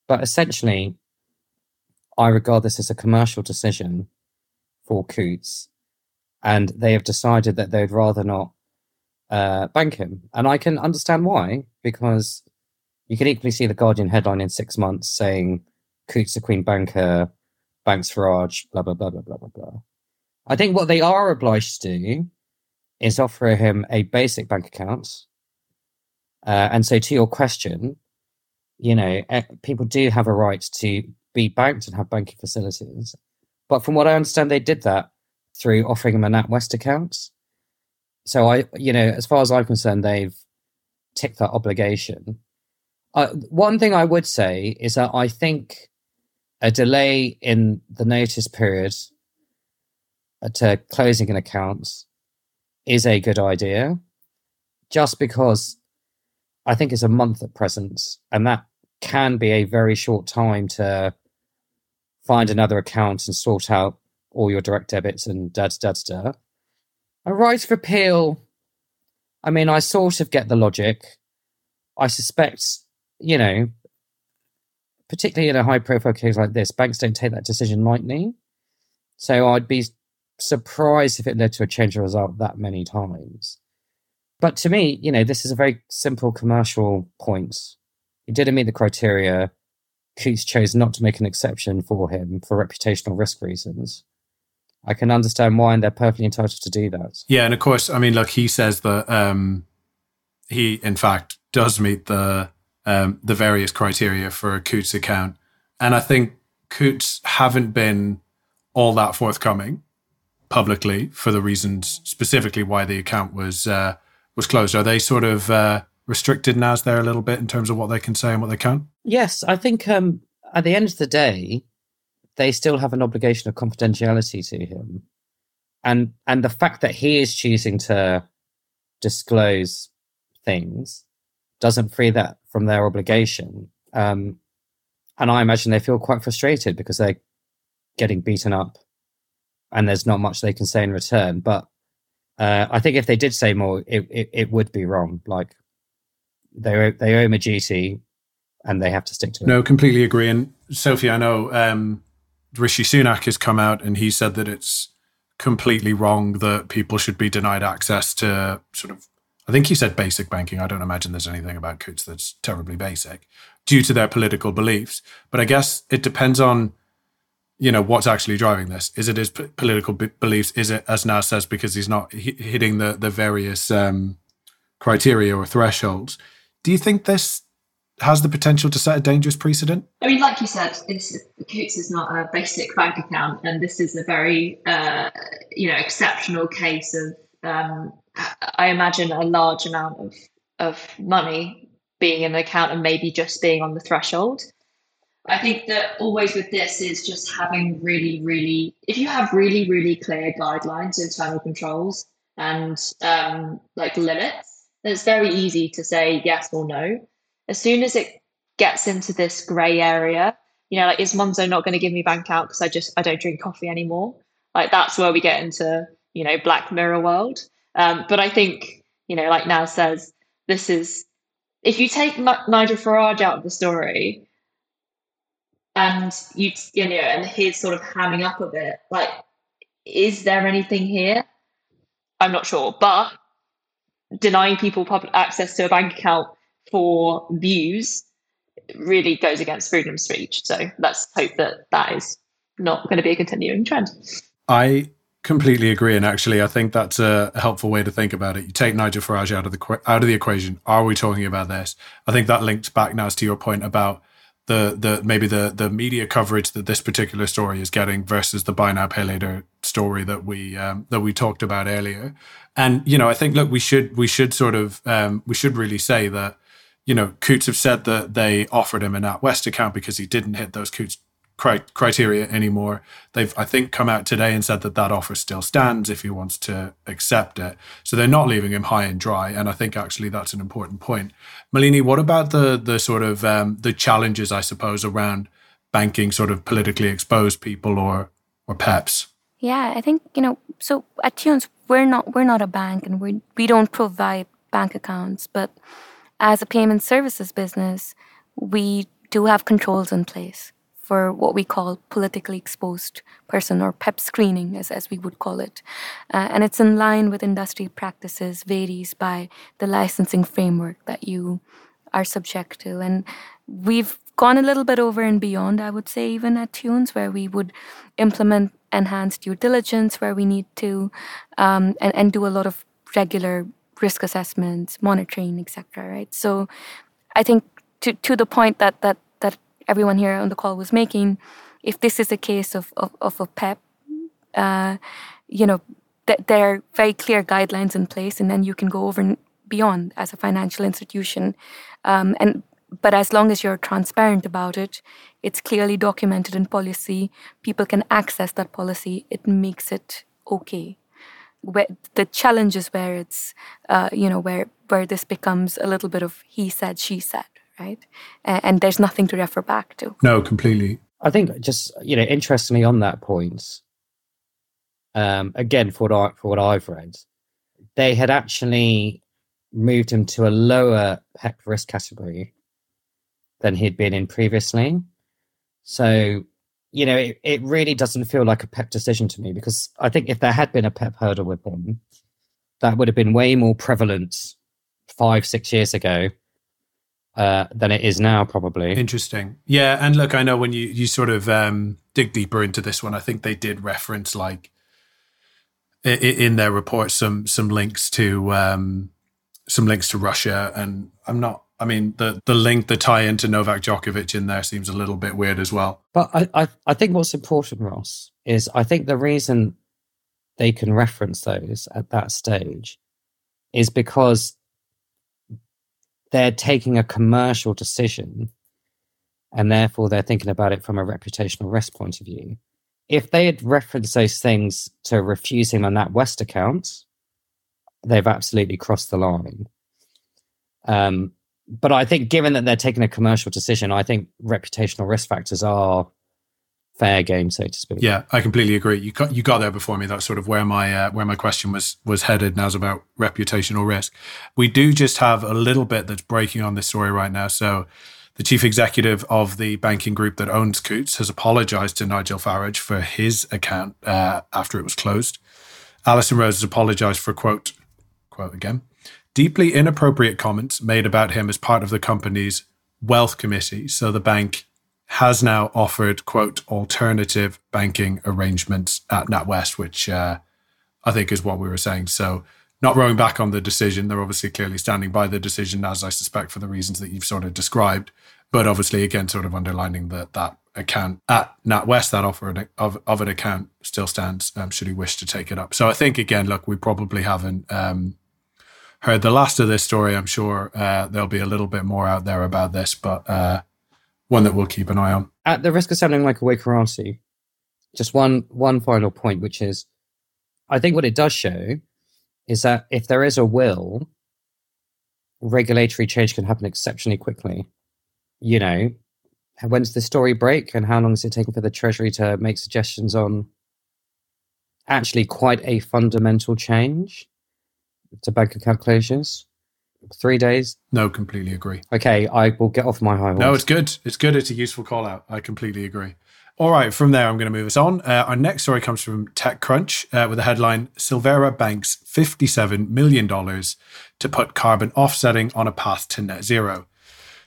S3: but essentially, I regard this as a commercial decision for Coutts, and they have decided that they'd rather not uh, bank him. And I can understand why, because you can equally see the Guardian headline in six months saying Coutts the Queen Banker, Banks Farage, blah, blah, blah, blah, blah, blah, blah. I think what they are obliged to do is offer him a basic bank account. Uh, and so, to your question, you know, people do have a right to be banked and have banking facilities. But from what I understand, they did that through offering him a NatWest account. So I, you know, as far as I'm concerned, they've ticked that obligation. Uh, one thing I would say is that I think a delay in the notice period uh, to closing an account is a good idea, just because I think it's a month at present, and that can be a very short time to find another account and sort out all your direct debits and da da da. A right of appeal. I mean, I sort of get the logic. I suspect, you know, particularly in a high profile case like this, banks don't take that decision lightly. So I'd be surprised if it led to a change of result that many times. But to me, you know, this is a very simple commercial point. He didn't meet the criteria. Coutts chose not to make an exception for him for reputational risk reasons. I can understand why, and they're perfectly entitled to do that.
S1: Yeah, and of course, I mean, look, he says that um, he, in fact, does meet the um, the various criteria for a Coutts account, and I think Coutts haven't been all that forthcoming publicly for the reasons specifically why the account was uh, was closed. Are they sort of uh, restricted now? Is there a little bit in terms of what they can say and what they can't?
S3: Yes, I think um, at the end of the day, they still have an obligation of confidentiality to him, and and the fact that he is choosing to disclose things doesn't free that from their obligation. Um, and I imagine they feel quite frustrated because they're getting beaten up and there's not much they can say in return. But uh, I think if they did say more, it, it, it, would be wrong. Like they they owe him a duty, and they have to stick to it.
S1: No, completely agree. And Sophie, I know um, Rishi Sunak has come out and he said that it's completely wrong that people should be denied access to sort of. I think he said basic banking. I don't imagine there's anything about Coutts that's terribly basic due to their political beliefs. But I guess it depends on you know what's actually driving this is it his p- political b- beliefs is it as now says because he's not h- hitting the the various um, criteria or thresholds do you think this has the potential to set a dangerous precedent
S4: i mean like you said this Coutts is not a basic bank account and this is a very uh, you know exceptional case of um, i imagine a large amount of of money being in an account and maybe just being on the threshold I think that always with this is just having really, really, if you have really, really clear guidelines, internal controls, and um, like limits, it's very easy to say yes or no. As soon as it gets into this grey area, you know, like is Monzo not going to give me bank out because I just I don't drink coffee anymore? Like that's where we get into you know Black Mirror world. Um, but I think you know, like now says, this is if you take Nigel Farage out of the story, and you you know and his sort of hamming up of it like is there anything here? I'm not sure but denying people public access to a bank account for views really goes against freedom of speech. So let's hope that that is not going to be a continuing trend.
S1: I completely agree and actually i think that's a helpful way to think about it you take nigel farage out of the out of the equation are we talking about this i think that links back now to your point about the the maybe the the media coverage that this particular story is getting versus the buy now pay later story that we um, that we talked about earlier. And you know, I think look, we should we should sort of um, we should really say that you know Coutts have said that they offered him a NatWest account because he didn't hit those Coutts cri- criteria anymore. They've, I think, come out today and said that that offer still stands if he wants to accept it. So they're not leaving him high and dry. And I think actually that's an important point. Malini, what about the the sort of um, the challenges, I suppose, around banking sort of politically exposed people or or PEPs?
S5: Yeah, I think you know. So at Thunes, we're not we're not a bank, and we we don't provide bank accounts. But as a payment services business, we do have controls in place for what we call politically exposed person or PEP screening, as, as we would call it. Uh, and it's in line with industry practices, varies by the licensing framework that you are subject to. And we've gone a little bit over and beyond, I would say, even at Thunes, where we would implement enhanced due diligence, where we need to, um, and, and do a lot of regular risk assessments, monitoring, etc. Right. So I think to, to the point that, that everyone here on the call was making, if this is a case of, of, of a PEP, uh, you know, th- there are very clear guidelines in place, and then you can go over and beyond as a financial institution. Um, and but as long as you're transparent about it, it's clearly documented in policy. People can access that policy. It makes it okay. Where the challenge is where it's, uh, you know, where where this becomes a little bit of he said, she said right? And there's nothing to refer back to.
S1: No, completely.
S3: I think just you know, interestingly on that point, um, again for what I, for what I've read, they had actually moved him to a lower PEP risk category than he'd been in previously. So, you know, it, it really doesn't feel like a PEP decision to me because I think if there had been a PEP hurdle with him, that would have been way more prevalent five, six years ago uh, than it is now, probably.
S1: Interesting. Yeah, and look, I know when you you sort of um, dig deeper into this one, I think they did reference like in their report some some links to um, some links to Russia, and I'm not. I mean, the the link, the tie into Novak Djokovic in there seems a little bit weird as well.
S3: But I, I, I think what's important, Ross, is I think the reason they can reference those at that stage is because they're taking a commercial decision and therefore they're thinking about it from a reputational risk point of view. If they had referenced those things to refusing on NatWest account, they've absolutely crossed the line. Um, but I think, given that they're taking a commercial decision, I think reputational risk factors are fair game, so to speak.
S1: Yeah, I completely agree. You got you got there before me. That's sort of where my uh, where my question was was headed. Now is about reputational risk. We do just have a little bit that's breaking on this story right now. So. The chief executive of the banking group that owns Coutts has apologized to Nigel Farage for his account uh, after it was closed. Alison Rose has apologized for quote, quote again, deeply inappropriate comments made about him as part of the company's wealth committee. So the bank has now offered, quote, alternative banking arrangements at NatWest, which uh, I think is what we were saying. So, not rowing back on the decision. They're obviously clearly standing by the decision, as I suspect, for the reasons that you've sort of described. But obviously, again, sort of underlining that that account at NatWest, that offer of, of an account still stands, um, should he wish to take it up. So, I think, again, look, we probably haven't um, heard the last of this story. I'm sure uh, there'll be a little bit more out there about this, but. Uh, one that we'll keep an eye on.
S3: At the risk of sounding like a Wakarasi, just one one final point, which is, I think what it does show is that if there is a will, regulatory change can happen exceptionally quickly. You know, when does the story break, and how long is it taking for the Treasury to make suggestions on actually quite a fundamental change to bank account closures? Three days?
S1: No, completely agree.
S3: Okay, I will get off my high horse.
S1: No, it's good. It's good. It's a useful call out. I completely agree. All right, from there, I'm going to move us on. Uh, our next story comes from TechCrunch uh, with the headline Sylvera banks $57 million to put carbon offsetting on a path to net zero.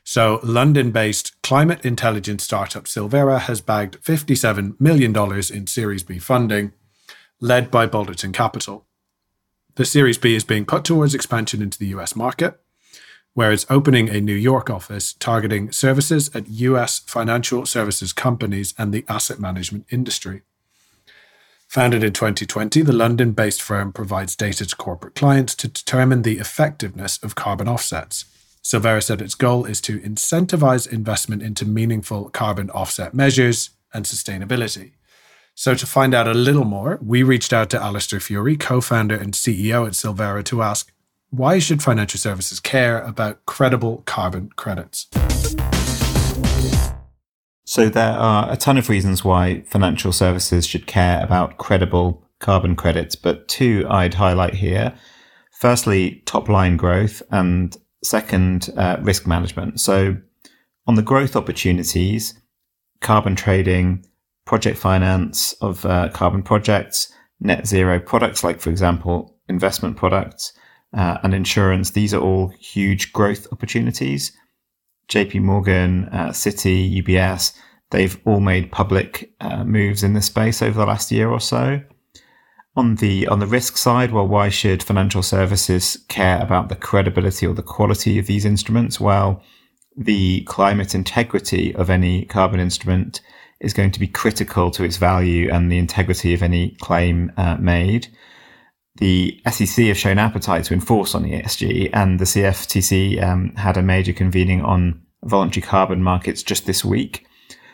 S1: So, London based climate intelligence startup Sylvera has bagged $57 million in Series B funding, led by Balderton Capital. The Series B is being put towards expansion into the US market, where it's opening a New York office targeting services at US financial services companies and the asset management industry. Founded in 2020, the London based firm provides data to corporate clients to determine the effectiveness of carbon offsets. Sylvera said its goal is to incentivize investment into meaningful carbon offset measures and sustainability. So, to find out a little more, we reached out to Allister Furey, co founder and CEO at Sylvera, to ask why should financial services care about credible carbon credits?
S7: So, there are a ton of reasons why financial services should care about credible carbon credits, but two I'd highlight here. Firstly, top line growth, and second, uh, risk management. So, on the growth opportunities, carbon trading, project finance of uh, carbon projects, net zero products, like, for example, investment products uh, and insurance. These are all huge growth opportunities. JP Morgan, uh, Citi, UBS, they've all made public uh, moves in this space over the last year or so. On the on the risk side, well, why should financial services care about the credibility or the quality of these instruments? Well, the climate integrity of any carbon instrument is going to be critical to its value and the integrity of any claim uh, made. The SEC have shown appetite to enforce on ESG, and the CFTC um, had a major convening on voluntary carbon markets just this week.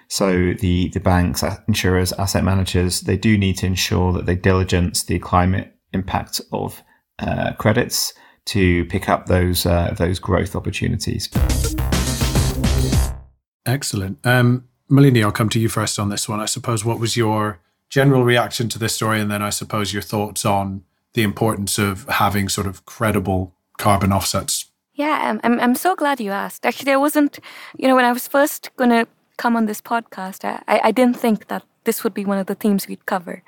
S7: So the the banks, insurers, asset managers, they do need to ensure that they diligence the climate impact of uh, credits to pick up those uh, those growth opportunities.
S1: Excellent. Um, Malini, I'll come to you first on this one. I suppose what was your general reaction to this story, and then I suppose your thoughts on the importance of having sort of credible carbon offsets.
S5: Yeah, um, I'm, I'm so glad you asked. Actually, I wasn't, you know, when I was first going to come on this podcast, I, I didn't think that this would be one of the themes we'd cover.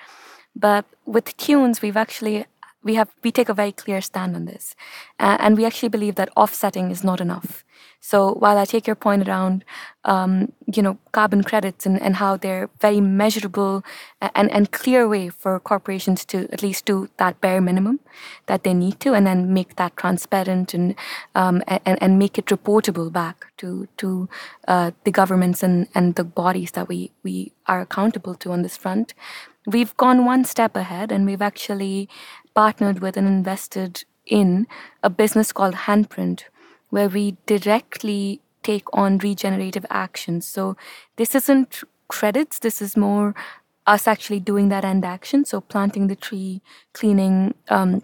S5: But with Thunes, we've actually we have we take a very clear stand on this, uh, and we actually believe that offsetting is not enough. So while I take your point around, um, you know, carbon credits and, and how they're very measurable and, and clear way for corporations to at least do that bare minimum that they need to, and then make that transparent and um, and, and make it reportable back to to uh, the governments and, and the bodies that we we are accountable to on this front. We've gone one step ahead, and we've actually partnered with and invested in a business called Handprint where we directly take on regenerative actions. So this isn't credits, this is more us actually doing that end action. So planting the tree, cleaning um,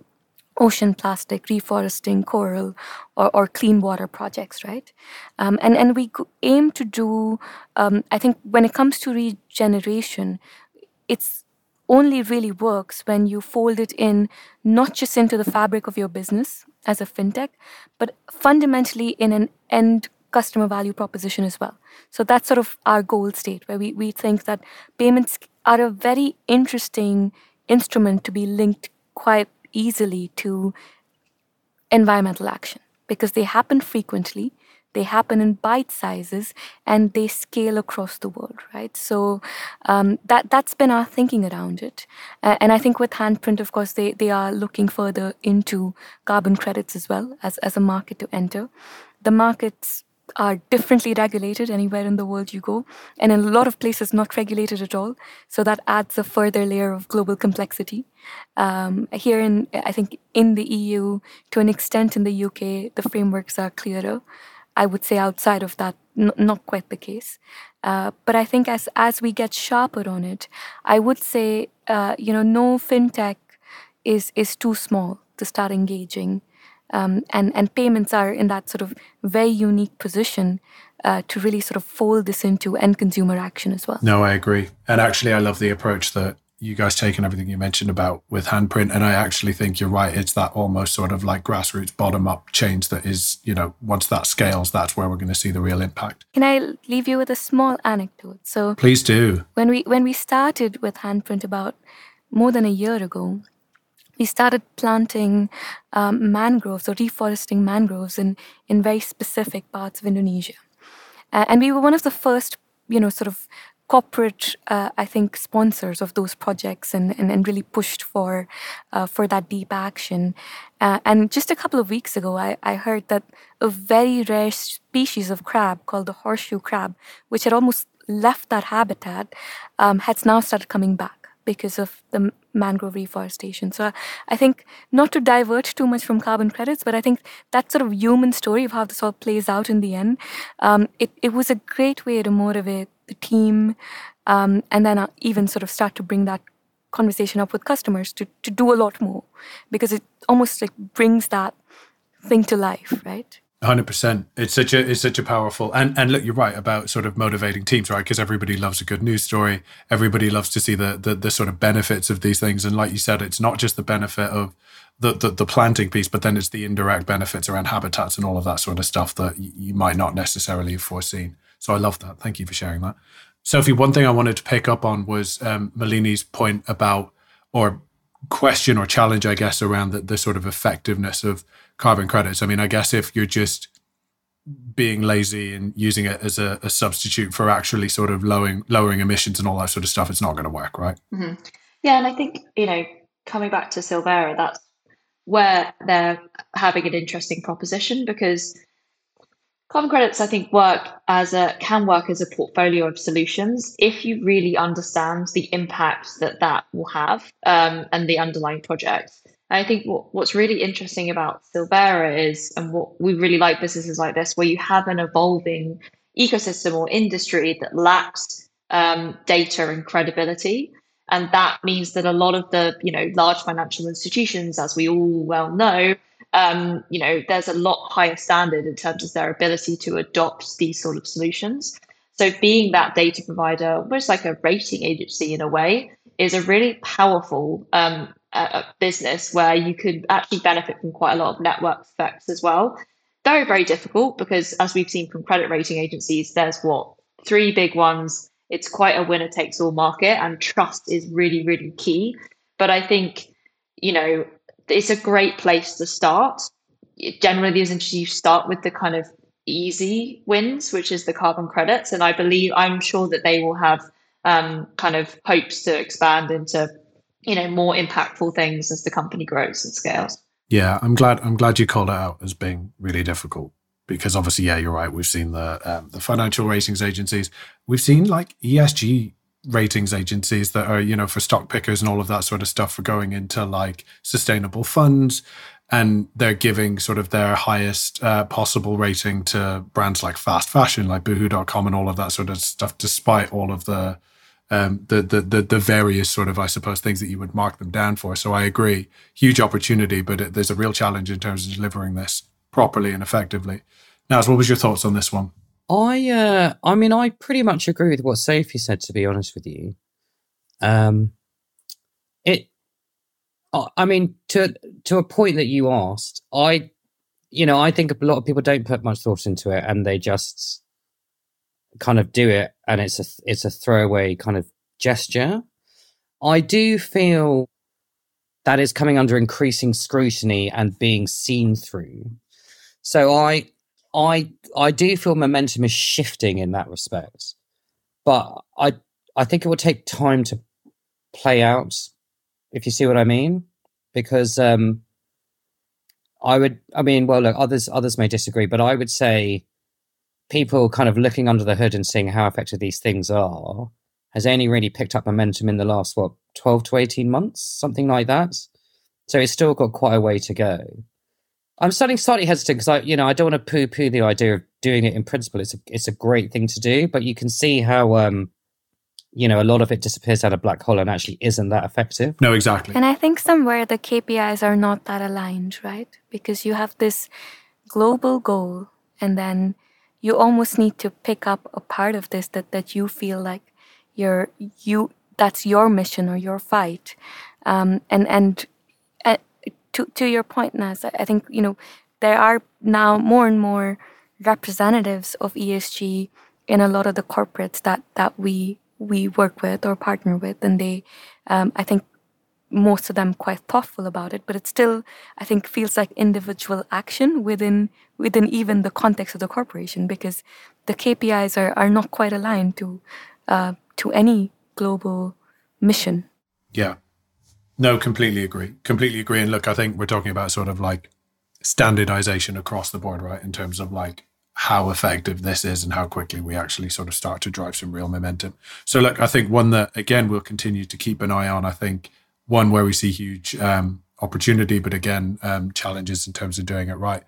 S5: ocean plastic, reforesting coral, or, or clean water projects, right? Um, and, and we aim to do, um, I think when it comes to regeneration, it's only really works when you fold it in not just into the fabric of your business as a fintech, but fundamentally in an end customer value proposition as well. So that's sort of our goal state where we, we think that payments are a very interesting instrument to be linked quite easily to environmental action because they happen frequently they happen in bite sizes and they scale across the world right so um, that that's been our thinking around it uh, and i think with handprint of course they they are looking further into carbon credits as well as as a market to enter the markets are differently regulated anywhere in the world you go, and in a lot of places not regulated at all. So that adds a further layer of global complexity. Um, here in, I think, in the EU, to an extent in the UK, the frameworks are clearer. I would say outside of that, n- not quite the case. Uh, but I think as as we get sharper on it, I would say uh, you know no fintech is is too small to start engaging, um, and and payments are in that sort of very unique position uh, to really sort of fold this into end consumer action as well.
S1: No, I agree, and actually, I love the approach that you guys taking everything you mentioned about with handprint and i actually think you're right it's that almost sort of like grassroots bottom up change that is you know once that scales that's where we're going to see the real impact.
S5: Can i leave you with a small anecdote? So
S1: please do.
S5: when we when we started with handprint about more than a year ago we started planting um, mangroves or reforesting mangroves in in very specific parts of indonesia. Uh, and we were one of the first you know sort of corporate, uh, I think, sponsors of those projects and, and, and really pushed for uh, for that deep action. Uh, and just a couple of weeks ago, I, I heard that a very rare species of crab called the horseshoe crab, which had almost left that habitat, um, has now started coming back because of the mangrove reforestation. So I think not to divert too much from carbon credits, but I think that sort of human story of how this all plays out in the end, um, it, it was a great way to motivate the team um, and then uh, even sort of start to bring that conversation up with customers to, to do a lot more because it almost like brings that thing to life right
S1: Hundred percent. It's such a it's such a powerful and and look, you're right about sort of motivating teams, right? Because everybody loves a good news story. Everybody loves to see the, the the sort of benefits of these things. And like you said, it's not just the benefit of the, the the planting piece, but then it's the indirect benefits around habitats and all of that sort of stuff that you might not necessarily have foreseen. So I love that. Thank you for sharing that. Sophie, one thing I wanted to pick up on was um, Malini's point about or question or challenge, I guess, around the, the sort of effectiveness of carbon credits. I mean, I guess if you're just being lazy and using it as a, a substitute for actually sort of lowering lowering emissions and all that sort of stuff, it's not going to work, right?
S4: Mm-hmm. Yeah, and I think you know, coming back to Sylvera, that's where they're having an interesting proposition because Carbon credits, I think, work as a can work as a portfolio of solutions if you really understand the impact that that will have um, and the underlying project. I think what, what's really interesting about Sylvera is, and what we really like businesses like this, where you have an evolving ecosystem or industry that lacks um, data and credibility. And that means that a lot of the, you know, large financial institutions, as we all well know, um, you know, there's a lot higher standard in terms of their ability to adopt these sort of solutions. So being that data provider, almost like a rating agency in a way, is a really powerful um, uh, business where you could actually benefit from quite a lot of network effects as well. Very, very difficult because as we've seen from credit rating agencies, there's what three big ones. It's quite a winner takes all market, and trust is really, really key. But I think, you know, it's a great place to start. Generally, these industries start with the kind of easy wins, which is the carbon credits, and I believe I'm sure that they will have um, kind of hopes to expand into you know more impactful things as the company grows and scales.
S1: Yeah, I'm glad. I'm glad you called it out as being really difficult because obviously, yeah, you're right. We've seen the um, the financial ratings agencies. We've seen like ESG ratings agencies that are you know for stock pickers and all of that sort of stuff for going into like sustainable funds and they're giving sort of their highest uh, possible rating to brands like fast fashion like boohoo.com and all of that sort of stuff despite all of the um, the, the the the various sort of I suppose things that you would mark them down for. So I agree, huge opportunity, but it, there's a real challenge in terms of delivering this properly and effectively. Nas, what was your thoughts on this one?
S3: I uh, I mean, I pretty much agree with what Sophie said. To be honest with you, um, it. I mean, to to a point that you asked, I, you know, I think a lot of people don't put much thought into it, and they just kind of do it, and it's a it's a throwaway kind of gesture. I do feel that is coming under increasing scrutiny and being seen through. So I I I do feel momentum is shifting in that respect, but I I think it will take time to play out, if you see what I mean, because um, I would I mean well look others others may disagree, but I would say people kind of looking under the hood and seeing how effective these things are has only really picked up momentum in the last what 12 to 18 months something like that. So it's still got quite a way to go I'm starting slightly hesitant because I, you know, I don't want to poo-poo the idea of doing it in principle. It's a, it's a great thing to do, but you can see how, um, you know, a lot of it disappears out of black hole and actually isn't that effective.
S1: No, exactly.
S5: And I think somewhere the KPIs are not that aligned, right? Because you have this global goal, and then you almost need to pick up a part of this that that you feel like you're you that's your mission or your fight, um, and and to to your point, Nas, I think you know there are now more and more representatives of ESG in a lot of the corporates that that we we work with or partner with, and they, um, I think, most of them quite thoughtful about it. But it still, I think, feels like individual action within within even the context of the corporation because the KPIs are are not quite aligned to uh, to any global mission.
S1: Yeah, no, completely agree. Completely agree. And look, I think we're talking about sort of like standardization across the board, right? In terms of like how effective this is and how quickly we actually sort of start to drive some real momentum. So, look, I think one that, again, we'll continue to keep an eye on. I think one where we see huge um, opportunity, but again, um, challenges in terms of doing it right.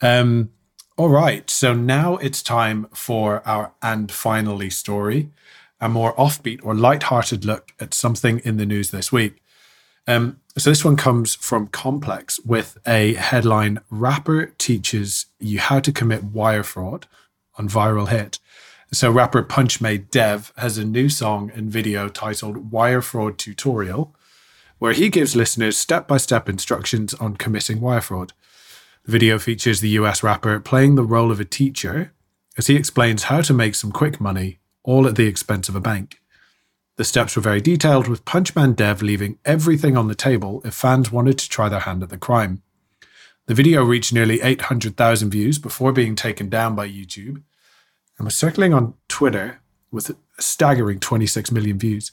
S1: Um, all right. So now it's time for our and finally story. a more offbeat or light-hearted look at something in the news this week. Um, so this one comes from Complex with a headline: "Rapper teaches you how to commit wire fraud on viral hit." So rapper Punch Punchmade Dev has a new song and video titled "Wire Fraud Tutorial," where he gives listeners step-by-step instructions on committing wire fraud. The video features the US rapper playing the role of a teacher as he explains how to make some quick money, all at the expense of a bank. The steps were very detailed, with Punchmade Dev leaving everything on the table if fans wanted to try their hand at the crime. The video reached nearly 800,000 views before being taken down by YouTube and was circling on Twitter with a staggering 26 million views.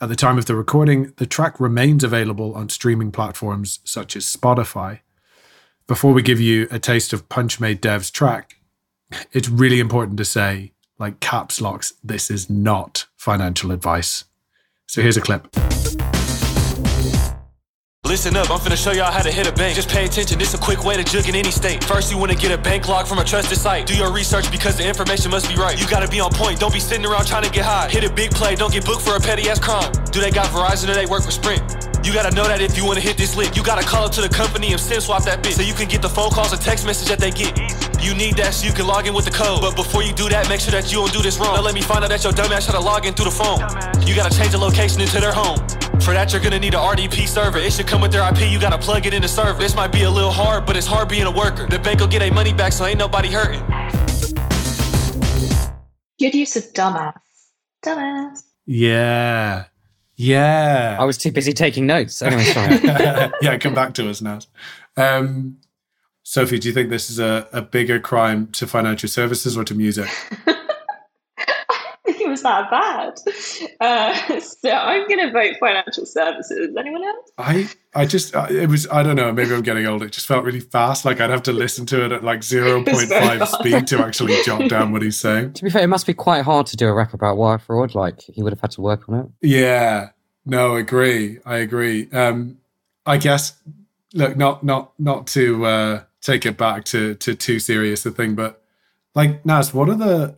S1: At the time of the recording, the track remains available on streaming platforms such as Spotify. Before we give you a taste of Punchmade Dev's track, it's really important to say like caps locks, this is not financial advice. So here's a clip.
S8: Listen up, I'm finna show y'all how to hit a bank. Just pay attention, it's a quick way to jug in any state. First, you wanna get a bank log from a trusted site. Do your research because the information must be right. You gotta be on point, don't be sitting around trying to get high. Hit a big play, don't get booked for a petty ass crime. Do they got Verizon or they work for Sprint? You gotta know that if you wanna hit this lick, you gotta call up to the company and SIM swap that bitch so you can get the phone calls and text message that they get. You need that so you can log in with the code. But before you do that, make sure that you don't do this wrong. Now let me find out that your dumbass tried to log in through the phone. You gotta change the location into their home. For that, you're gonna need an RDP server. It should come with their IP. You gotta plug it in the server. This might be a little hard, but it's hard being a worker. The bank will get their money back, so ain't nobody hurting.
S4: Good use of dumbass. Dumbass.
S1: Yeah. Yeah.
S3: I was too busy taking notes. Anyway, sorry.
S1: yeah, come back to us now. Um, Sophie, do you think this is a, a bigger crime to financial services or to music?
S4: I was that bad. Uh, so I'm going to vote financial services. Anyone else?
S1: I I just uh, it was I don't know maybe I'm getting old. It just felt really fast. Like I'd have to listen to it at like zero point five speed to actually jot down what he's saying.
S3: to be fair, it must be quite hard to do a rap about wire fraud. Like he would have had to work on it.
S1: Yeah. No, agree. I agree. Um, I guess look, not not not to uh, take it back to to too serious a thing, but like Nas, what are the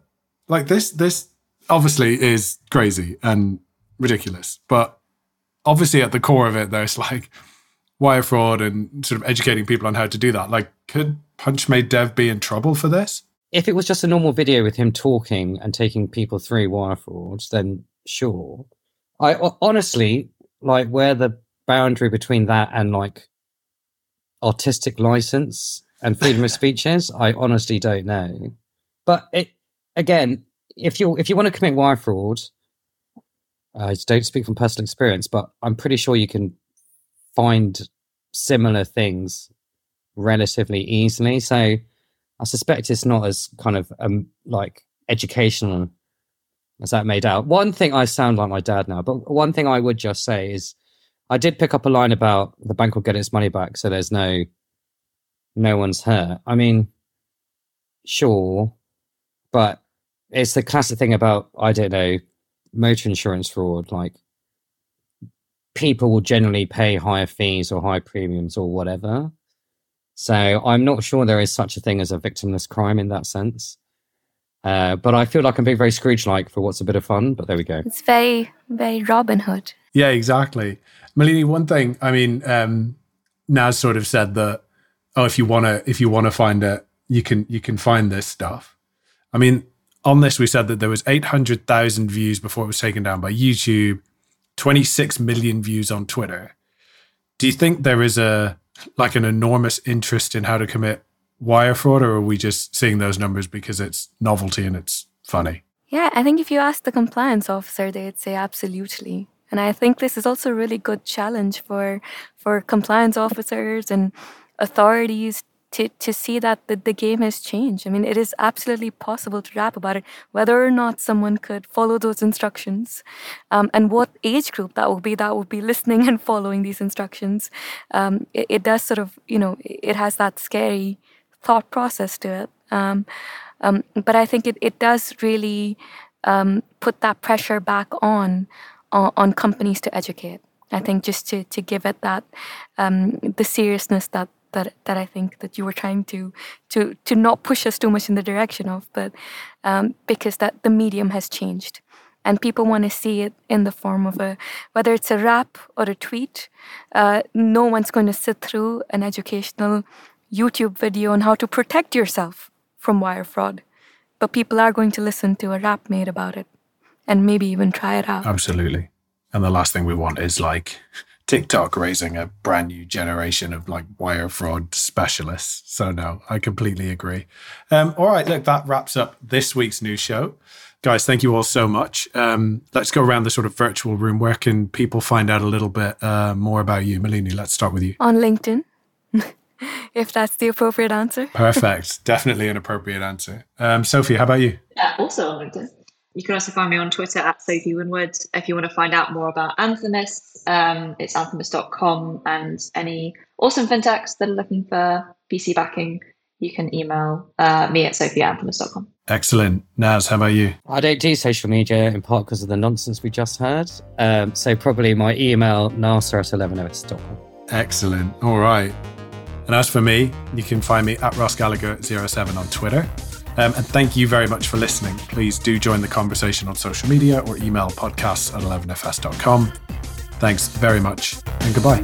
S1: like this this obviously is crazy and ridiculous, but obviously at the core of it, there's like wire fraud and sort of educating people on how to do that. Like, could Punch Punchmade Dev be in trouble for this?
S3: If it was just a normal video with him talking and taking people through wire frauds, then sure. I honestly like where the boundary between that and like artistic license and freedom of speech is. I honestly don't know. But it again, if you if you want to commit wire fraud, I don't speak from personal experience, but I'm pretty sure you can find similar things relatively easily. So I suspect it's not as kind of um, like educational as that made out. One thing I sound like my dad now, but one thing I would just say is I did pick up a line about the bank will get its money back, so there's no no one's hurt. I mean, sure, but it's the classic thing about I don't know motor insurance fraud. Like people will generally pay higher fees or higher premiums or whatever. So I'm not sure there is such a thing as a victimless crime in that sense. Uh, but I feel like I'm being very Scrooge-like for what's a bit of fun. But there we go.
S5: It's very, very Robin Hood.
S1: Yeah, exactly. Malini, one thing, I mean, um, Nas sort of said that, oh, if you wanna if you wanna find it, you can you can find this stuff. I mean, on this we said that there was eight hundred thousand views before it was taken down by YouTube, twenty six million views on Twitter. Do you think there is a like an enormous interest in how to commit wire fraud, or are we just seeing those numbers because it's novelty and it's funny?
S5: Yeah, I think if you ask the compliance officer, they'd say absolutely. And I think this is also a really good challenge for for compliance officers and authorities to, to see that the, the game has changed. I mean, it is absolutely possible to rap about it, whether or not someone could follow those instructions um, and what age group that would be that would be listening and following these instructions. Um, it, it does sort of, you know, it has that scary thought process to it. Um, um, but I think it, it does really um, put that pressure back on, on on companies to educate. I think just to to give it that um, the seriousness that that that I think that you were trying to to to not push us too much in the direction of, but um, because that the medium has changed. and people want to see it in the form of a whether it's a rap or a tweet uh, no one's going to sit through an educational youtube video on how to protect yourself from wire fraud but people are going to listen to a rap made about it and maybe even try it out
S1: Absolutely. And the last thing we want is like TikTok raising a brand new generation of like wire fraud specialists. So, no, I completely agree. Um, all right, look, that wraps up this week's new show. Guys, thank you all so much. Um, let's go around the sort of virtual room. Where can people find out a little bit uh, more about you? Malini, let's start with you.
S5: on linkedin if that's the appropriate answer
S1: Perfect. Definitely an appropriate answer. Um, Sophie, how about you?
S4: Uh, also on LinkedIn. You can also find me on Twitter at Sophie Winwood. If you want to find out more about Anthemis, um, it's anthemis.com and any awesome fintechs that are looking for VC backing, you can email uh, me at sophie at anthemis.com.
S1: Excellent. Nas, how about you?
S3: I don't do social media in part because of the nonsense we just heard. Um, so probably my email, nasser at 11fs.com.
S1: Excellent. All right. And as for me, you can find me at Ross Gallagher 07 on Twitter. Um, and thank you very much for listening. Please do join the conversation on social media or email podcasts at 11fs.com. Thanks very much and goodbye.